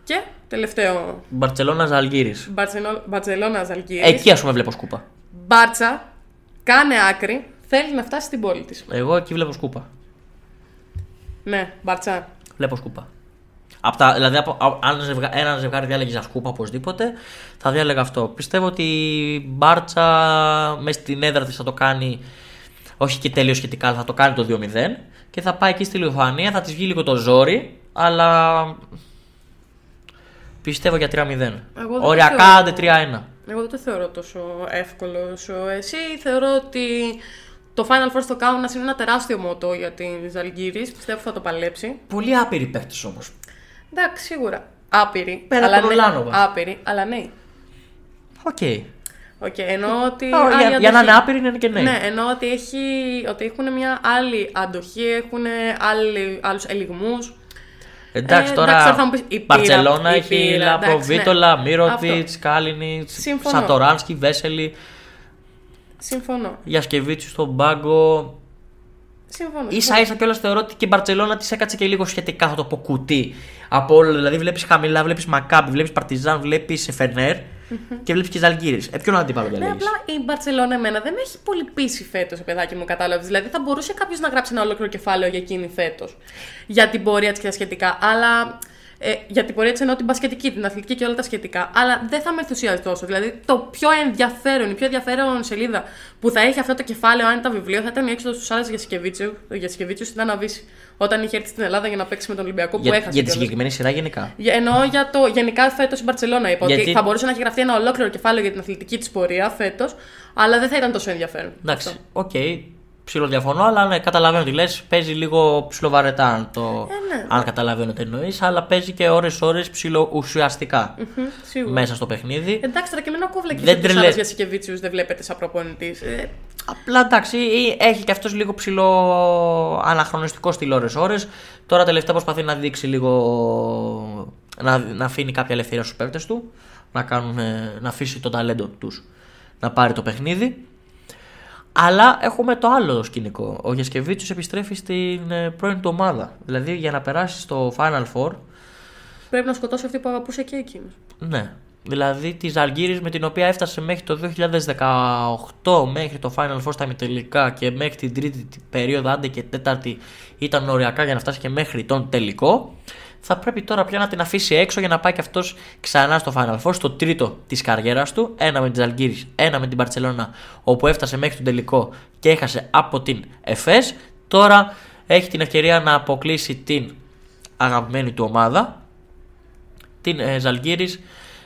Και τελευταίο. Μπαρσελόνα Ζαλγίρη. Μπαρσελόνα Ζαλγκύρη. Εκεί ας πούμε βλέπω σκούπα. Μπάρτσα, κάνε άκρη, θέλεις να φτάσεις στην πόλη της. Εγώ εκεί βλέπω σκούπα. Ναι, Μπάρτσα. Βλέπω σκούπα. Απ' τα, δηλαδή, από, α- αν ζευγα, ένα ζευγάρι διάλεγες για σκούπα οπωσδήποτε, θα διάλεγα αυτό. Πιστεύω ότι η Μπάρτσα μέσα στην έδρα της θα το κάνει, όχι και τέλειος σχετικά, αλλά θα το κάνει το 2-0 και θα πάει εκεί στη Λιθουανία, θα της βγει λίγο το ζόρι, αλλά πιστεύω για 3-0. δεν Οριακά θεωρώ. άντε 3-1. Εγώ δεν το θεωρώ τόσο εύκολο όσο εσύ. Θεωρώ ότι το Final Four στο Kaunas είναι ένα τεράστιο μότο για την Ζαλγκύρη. Πιστεύω θα το παλέψει. Πολύ άπειροι παίκτες όμως. Εντάξει, σίγουρα. Άπειρη. Πέρα αλλά από τον ναι, Ρολάνοβα. Άπειρη, αλλά ναι. Οκ. Οκ, εννοώ ότι. Για, άλλη για να αντοχή. είναι άπειροι είναι και ναι. Ναι, εννοώ ότι, έχει, ότι έχουν μια άλλη αντοχή, έχουν άλλους ελιγμούς. Εντάξει Ε, τώρα. εντάξει, τώρα θα μου πεις, η πύρα, Μπαρσελόνα η έχει πύρα, εντάξει, Λαπροβίτολα, ναι. Μύρωτιτ, Αυτό. Κάλινιτς, Συμφωνώ. Σατοράνσκι, Βέσελη, Συμφωνώ. Γιασκεβίτσιου στον πάγκο. Συμφωνώ. σα ίσα κιόλας θεωρώ ότι και η Μπαρσελόνα της έκατσε και λίγο σχετικά, θα το πω κουτί. Από όλα. Δηλαδή βλέπεις χαμηλά, βλέπεις Μακάμπι, βλέπεις Παρτιζάν, βλέπεις Φενέρ και βλέπεις και Ζαλγκύρης. Ε, ποιον αντίπαλο Ναι, διαλέγει. απλά η Μπαρσελόνα εμένα δεν με έχει πολύ πείσει φέτος, παιδάκι μου, κατάλαβες. Δηλαδή θα μπορούσε κάποιος να γράψει ένα ολόκληρο κεφάλαιο για εκείνη φέτος. Για την πορεία της και τα σχετικά. Αλλά Ε, για την πορεία τη εννοώ την μπασκετική, την αθλητική και όλα τα σχετικά. Αλλά δεν θα με ενθουσιάζει τόσο. Δηλαδή, το πιο ενδιαφέρον, η πιο ενδιαφέρον σελίδα που θα έχει αυτό το κεφάλαιο, αν ήταν βιβλίο, θα ήταν η έξοδος του Σάρας Γιασκεβίτσιου. Ο Γιασκεβίτσιου ήταν να βύσει. Όταν είχε έρθει στην Ελλάδα για να παίξει με τον Ολυμπιακό που Για, έχασε. για τη κιόλας. συγκεκριμένη σειρά γενικά. Για- Εννοώ για το γενικά φέτος η Μπαρσελόνα. Είπα Γιατί- ότι θα μπορούσε να έχει γραφτεί ένα ολόκληρο κεφάλαιο για την αθλητική της πορεία φέτος, αλλά δεν θα ήταν τόσο ενδιαφέρον. Εντάξει, Αυτό. οκ. Ψιλοδιαφωνώ, αλλά ναι, καταλαβαίνω τι λες. Παίζει λίγο ψιλοβαρετά αν, το... Ε, ναι. αν καταλαβαίνω τι εννοείς, αλλά παίζει και ώρε-ώρε ψιλοουσιαστικά Μμ, Σίγουρα. μέσα στο παιχνίδι. Εντάξει, τώρα και μην ακούβλα και Δεν δεν τρελε- τρελέ. για Σικεβίτσιου δεν βλέπετε σαν προπονητής. Ε, Απλά εντάξει, έχει και αυτός λίγο ψηλό αναχρονιστικό στυλ ώρες-ώρες. Τώρα τελευταία προσπαθεί να δείξει λίγο. να, να αφήνει κάποια ελευθερία στους παίκτες του. Να, κάνουν, ε, να αφήσει το ταλέντο τους να πάρει το παιχνίδι. Αλλά έχουμε το άλλο σκηνικό. Ο Γιασκεβίτσιος επιστρέφει στην ε, πρώην του ομάδα. Δηλαδή για να περάσει στο Final Four πρέπει να σκοτώσει αυτή που αγαπούσε και εκείνο. ναι. Δηλαδή τη Ζαλγκύρης με την οποία έφτασε μέχρι το 2018 μέχρι το Final Four στα ημιτελικά και μέχρι την τρίτη περίοδο, άντε και τέταρτη ήταν οριακά για να φτάσει και μέχρι τον τελικό. Θα πρέπει τώρα πια να την αφήσει έξω για να πάει και αυτός ξανά στο Final Four, στο τρίτο της καριέρας του. Ένα με τη Ζαλγκύρης, ένα με την Παρσελώνα, όπου έφτασε μέχρι τον τελικό και έχασε από την ΕΦΕΣ. Τώρα έχει την ευκαιρία να αποκλείσει την αγαπημένη του ομάδα, την ε, Ζαλγκύρης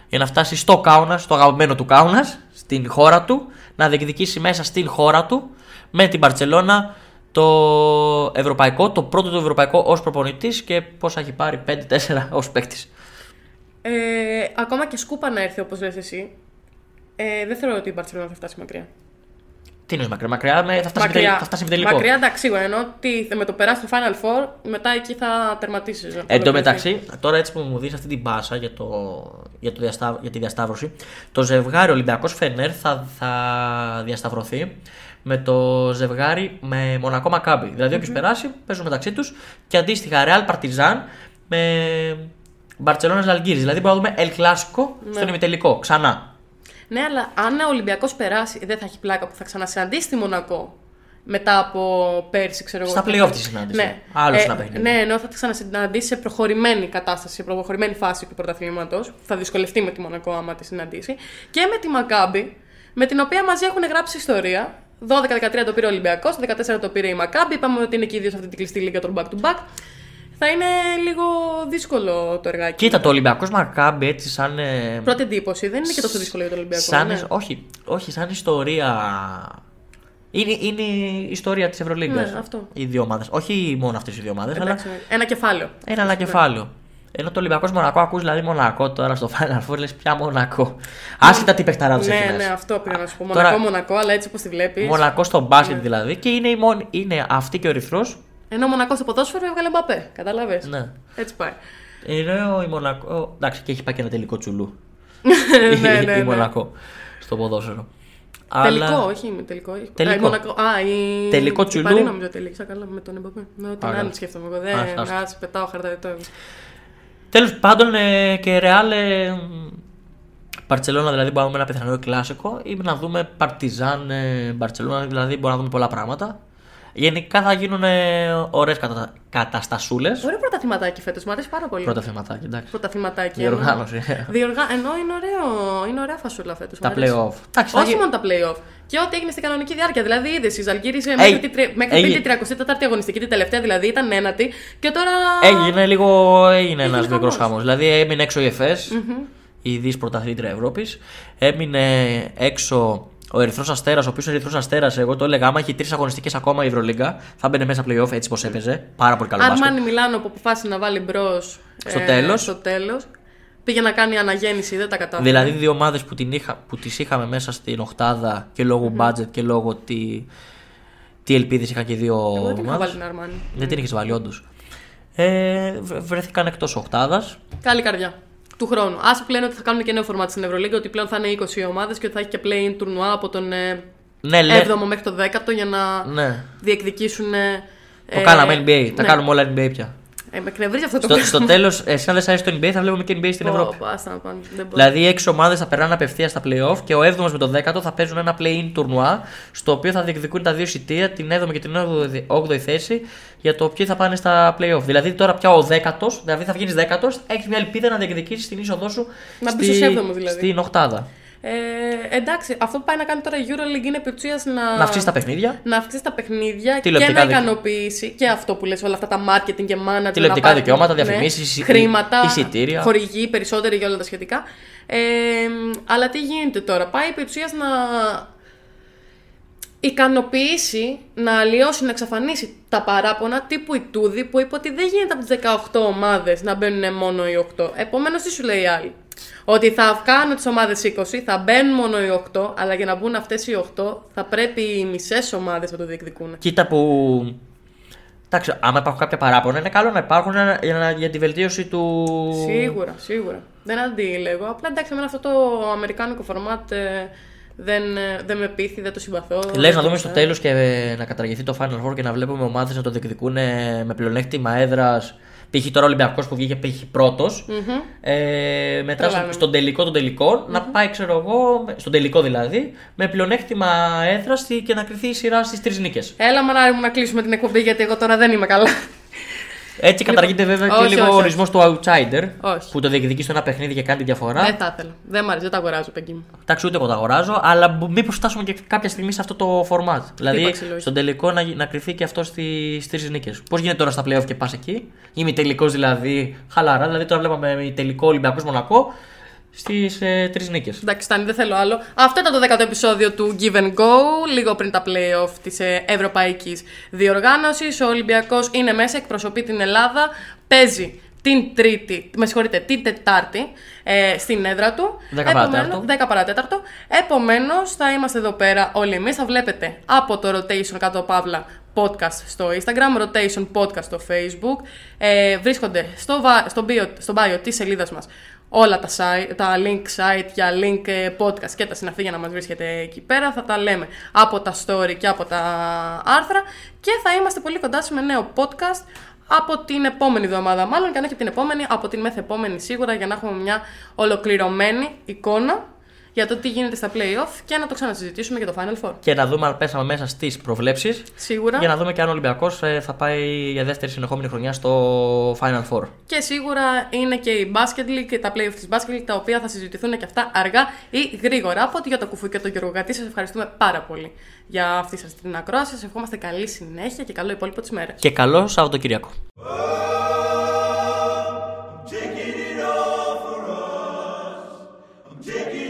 για να φτάσει στο Κάουνας, στο αγαπημένο του Κάουνας, στην χώρα του, να διεκδικήσει μέσα στην χώρα του με την Παρσελώνα το ευρωπαϊκό, το πρώτο του ευρωπαϊκό ως προπονητής και πόσα έχει πάρει 5-4 ως παίκτης. Ε, ακόμα και σκούπα να έρθει όπως λες εσύ. Ε, δεν θεωρώ ότι η Μπαρσελόνα θα φτάσει μακριά. Τι είναι μακριά, μακριά με- θα φτάσει, με τελ- θα φτάσει με τελικό. Μακριά, εντάξει, σίγουρα. Ενώ ότι με το περάσει στο Final Four, μετά εκεί θα τερματίσεις. Εν τω μεταξύ, τώρα έτσι που μου δίνει αυτή την πάσα για, το, για, το διασταύ, για τη διασταύρωση, το ζευγάρι Ολυμπιακός Φενέρ θα, θα διασταυρωθεί με το ζευγάρι με Μονακό Μακάμπι. Δηλαδή, όποιος περάσει, παίζουν μεταξύ τους και αντίστοιχα Real Partizan με Μπαρσελόνα Ζαλγκύρη. Δηλαδή, μπορούμε να δούμε El Clásico στον ημιτελικό ξανά. Ναι, αλλά αν ο Ολυμπιακός περάσει, δεν θα έχει πλάκα που θα ξανασυναντήσει τη Μονακό μετά από πέρσι, ξέρω εγώ. Στα play-off τη συνάντηση. Ναι. Άλλο Ε, ένα παιχνίδι. Ναι, ενώ θα τη ξανασυναντήσει σε προχωρημένη κατάσταση, σε προχωρημένη φάση του πρωταθλήματος. Θα δυσκολευτεί με τη Μονακό άμα τη συναντήσει. Και με τη Μακάμπη, με την οποία μαζί έχουν γράψει ιστορία. 12-13 το πήρε ο Ολυμπιακός, 14 το πήρε η Μακάμπη. Είπαμε ότι είναι και οι δύο σε αυτή την κλειστή λίγα των back to back. Θα είναι λίγο δύσκολο το εργάκι. Κοίτα, το Ολυμπιακός Μακάμπι έτσι σαν. ε, Πρώτη εντύπωση, δεν είναι και τόσο δύσκολο για τον Ολυμπιακό. Σαν, ναι. όχι, όχι, σαν ιστορία. Είναι, είναι η ιστορία της Ευρωλίγκας. Ναι, αυτό. Οι δύο ομάδες. Όχι μόνο αυτές οι δύο ομάδες, αλλά Εντάξει, ένα κεφάλαιο. ένα άλλα κεφάλαιο. Ενώ το Ολυμπιακός Μονακό ακούς δηλαδή Μονακό τώρα στο Final Four, λες πια Μονακό. Άσχετα τι παιχταρά τους Ναι, έχεις ναι, μέσα. αυτό πήρα να σου πω. Τώρα- Μονακό, Μονακό, αλλά έτσι όπως τη βλέπεις. Μονακό στο μπάσκετ Ναι. δηλαδή και είναι, η μόνη, είναι αυτή και ο Ερυθρό. Ενώ Μονακό στο ποδόσφαιρο έβγαλε Μπαπέ. Κατάλαβε. Ναι. Έτσι πάει. Είναι η Μονακό. Εντάξει, και έχει πάει και ένα τελικό τσουλού. ναι, ναι, η ναι. Μονακό στο ποδόσφαιρο. Τελικό, Αλλά- όχι με τελικό. όχι. Τελικό. Α, η Μονακό. Α, η... Τελικό η τσουλού. Παρί νομίζω τελείξα καλά με τον Εμπαπέ. Με την Άρα. άλλη σκέφτομαι εγώ. Δεν Άστα, άστα. ας πετάω χαρταετό. Τέλος πάντων ε, και Ρεάλ. Ε, Μπαρσελόνα δηλαδή μπορούμε να πιθανό κλασικό ή να δούμε Παρτιζάν ε, Μπαρσελόνα, δηλαδή μπορούμε να δούμε πολλά πράγματα. Γενικά θα γίνουν ε, ωραίες κατα... καταστασούλες. Ωραίο πρωταθληματάκι φέτος, μου αρέσει πάρα πολύ. Πρώτα θεματάκι, εντάξει. Πρωταθληματάκι. Διοργάνωση. Εννοώ. Διοργα... Ενώ είναι, ωραίο, είναι ωραία φασούλα φέτος. Τα play-off. Εντάξει, θα Όχι γι- μόνο τα play-off. Και ό,τι έγινε στην κανονική διάρκεια. Δηλαδή, είδες η Ζαλγκύρη Έγι- μέχρι, τη, τρι- μέχρι έγι- πριν τη 34η αγωνιστική, την τελευταία δηλαδή ήταν ένατη. Και τώρα. Έγινε λίγο. Έγινε ένας Έγινε μικρός χαμός. χαμός. Δηλαδή έμεινε έξω η ΕΦΕΣ, η δι πρωταθλήτρια Ευρώπης. Έμεινε έξω ο Ερυθρός Αστέρας, ο οποίος ο Ερυθρός Αστέρας, εγώ το έλεγα, άμα έχει τρεις αγωνιστικές ακόμα η Ευρωλίγκα, θα μπαινε μέσα playoff έτσι πως έπαιζε. Πάρα πολύ καλό μπάσκετ. Αρμάνι Μιλάνο που αποφάσισε να βάλει μπρος. Στο τέλος. Στο τέλος. Πήγε να κάνει αναγέννηση, δεν τα κατάφερε. Δηλαδή δύο ομάδες που, την είχα, που τις είχαμε μέσα στην οχτάδα και λόγω budget και λόγω τι, τι ελπίδες είχαν και οι δύο Εγώ δεν την είχα βάλει ομάδε. την Αρμάνι. Δεν την είχες βάλει, όντως. Ε, βρε- βρέθηκαν εκτός οχτάδα. Καλή καρδιά. Του χρόνου. Α πλέον ότι θα κάνουν και νέο φορμάτι στην Ευρωλίγκα, ότι πλέον θα είναι 20 ομάδες και ότι θα έχει και play-in τουρνουά από τον ε, Ναι, λέ, 7ο μέχρι το 10ο για να ναι. διεκδικήσουν. ε, Το κάναμε NBA. Τα ναι. κάνουμε όλα NBA πια. Ε, με εκνευρίζει αυτό το Στο, πράγμα. στο τέλος, εσύ αν δεν σ' αρέσει το NBA, θα βλέπουμε και NBA στην Πω, Ευρώπη. πω, άστα να πάνε. Δεν μπορώ. Δηλαδή, οι έξι ομάδες θα περνάνε απευθείας στα playoff και ο 7ο με τον 10ο θα παίζουν ένα play-in τουρνουά στο οποίο θα διεκδικούν τα δύο εισιτήρια, την 7η και την 8η θέση, για το ποιοι θα πάνε στα playoff. Δηλαδή, τώρα πια ο 10ο, δηλαδή θα βγεις 10ο, έχεις μια ελπίδα να διεκδικήσεις την είσοδό σου Να μπεις στους έβδομους δηλαδή. στην οκτάδα. Ε, εντάξει, αυτό που πάει να κάνει τώρα η EuroLeague είναι επί ουσίας να. Να αυξήσει τα παιχνίδια. να αυξήσει τα παιχνίδια και Τηλεοπτικά να δικαι- ικανοποιήσει και αυτό που λες όλα αυτά τα marketing και management. Τηλεοπτικά να πάρει- δικαιώματα, διαφημίσεις, ναι, εισι- χρήματα, εισιτήρια. χορηγοί περισσότεροι για όλα τα σχετικά. Ε, αλλά τι γίνεται τώρα, πάει επί ουσίας να ικανοποιήσει, να αλλοιώσει, να εξαφανίσει τα παράπονα τύπου η Τούδη που είπε ότι δεν γίνεται από τις 18 ομάδες να μπαίνουν μόνο οι 8. Επομένως τι σου λέει η άλλη; Ότι θα κάνουν τις ομάδες 20, θα μπαίνουν μόνο οι 8, αλλά για να μπουν αυτές οι 8 θα πρέπει οι μισές ομάδες να το διεκδικούν. Κοίτα που. Εντάξει, άμα υπάρχουν κάποια παράπονα, είναι καλό να υπάρχουν για, να- για τη βελτίωση του. Σίγουρα, σίγουρα. Δεν αντίλεγω. Απλά εντάξει, εμένα αυτό το αμερικάνικο φορμάτ ε, δεν, ε, δεν με πείθει, δεν το συμπαθώ. Λες δεν να το δούμε στο ξέρω. τέλος και ε, να καταργηθεί το Final Four και να βλέπουμε ομάδες να το διεκδικούν ε, με πλεονέκτημα έδρας. Π.χ. τώρα ο Ολυμπιακός που βγήκε π.χ. πρώτος, Ε, μετά στο- Τρελαίνομαι. στον τελικό των τελικών να πάει, ξέρω εγώ, με- στον τελικό δηλαδή, με πλεονέκτημα έδρας και να κρυθεί η σειρά στις τρεις νίκες. Έλα, μανάρι μου, να κλείσουμε την εκπομπή γιατί εγώ τώρα δεν είμαι καλά. Έτσι καταργείται βέβαια και όχι, λίγο όχι, ο όχι. ορισμός του outsider Όχι. που το διεκδικεί στο ένα παιχνίδι και κάνει τη διαφορά. δεν θα ήθελα. Δεν μ' αρέσει, δεν τα αγοράζω, παιδί μου. Εντάξει, ούτε εγώ τα αγοράζω, αλλά μήπως φτάσουμε και κάποια στιγμή σε αυτό το format. Δηλαδή, Ύπαρξη λόγη. στον τελικό να, να κρυθεί και αυτό στις τρει νίκες. Πώς γίνεται τώρα στα playoff και πας εκεί, ή τελικός δηλαδή, χαλαρά. Δηλαδή, τώρα βλέπαμε τελικό Ολυμπιακός Μονακό στις ε, τρεις νίκες. Εντάξει, Στάνη, δεν θέλω άλλο. Αυτό ήταν το 10ο επεισόδιο του Give and Go, λίγο πριν τα playoff της Ευρωπαϊκής Διοργάνωσης. Ο Ολυμπιακός είναι μέσα, εκπροσωπεί την Ελλάδα, παίζει την Τρίτη, με συγχωρείτε, την Τετάρτη ε, στην έδρα του. 10 παρατέταρτο. 10 παρατέταρτο. Επομένως, θα είμαστε εδώ πέρα όλοι εμείς. Θα βλέπετε από το rotation κάτω παύλα podcast στο Instagram, rotation podcast στο Facebook. Ε, βρίσκονται στο, βα- στο, bio, στο bio της σελίδας μας όλα τα, site, τα link site για link ε, podcast και τα συναφή για να μας βρίσκετε εκεί πέρα. Θα τα λέμε από τα story και από τα άρθρα και θα είμαστε πολύ κοντά σε με νέο podcast από την επόμενη εβδομάδα μάλλον και αν όχι από την επόμενη, από την μεθεπόμενη σίγουρα για να έχουμε μια ολοκληρωμένη εικόνα για το τι γίνεται στα playoff και να το ξανασυζητήσουμε για το Final Four. Και να δούμε αν πέσαμε μέσα στις προβλέψεις. Σίγουρα. Για να δούμε και αν ο Ολυμπιακός ε, θα πάει για δεύτερη συνεχόμενη χρονιά στο Final Four. Και σίγουρα είναι και η Basket League και τα playoff της Basket League τα οποία θα συζητηθούν και αυτά αργά ή γρήγορα. Από ότι για το κουφού και το Γιώργο Γατή σας ευχαριστούμε πάρα πολύ για αυτή σας την ακρόαση. Σας ευχόμαστε καλή συνέχεια και καλό υπόλοιπο της μέρας. Και καλό Σαββατοκύριακο. taking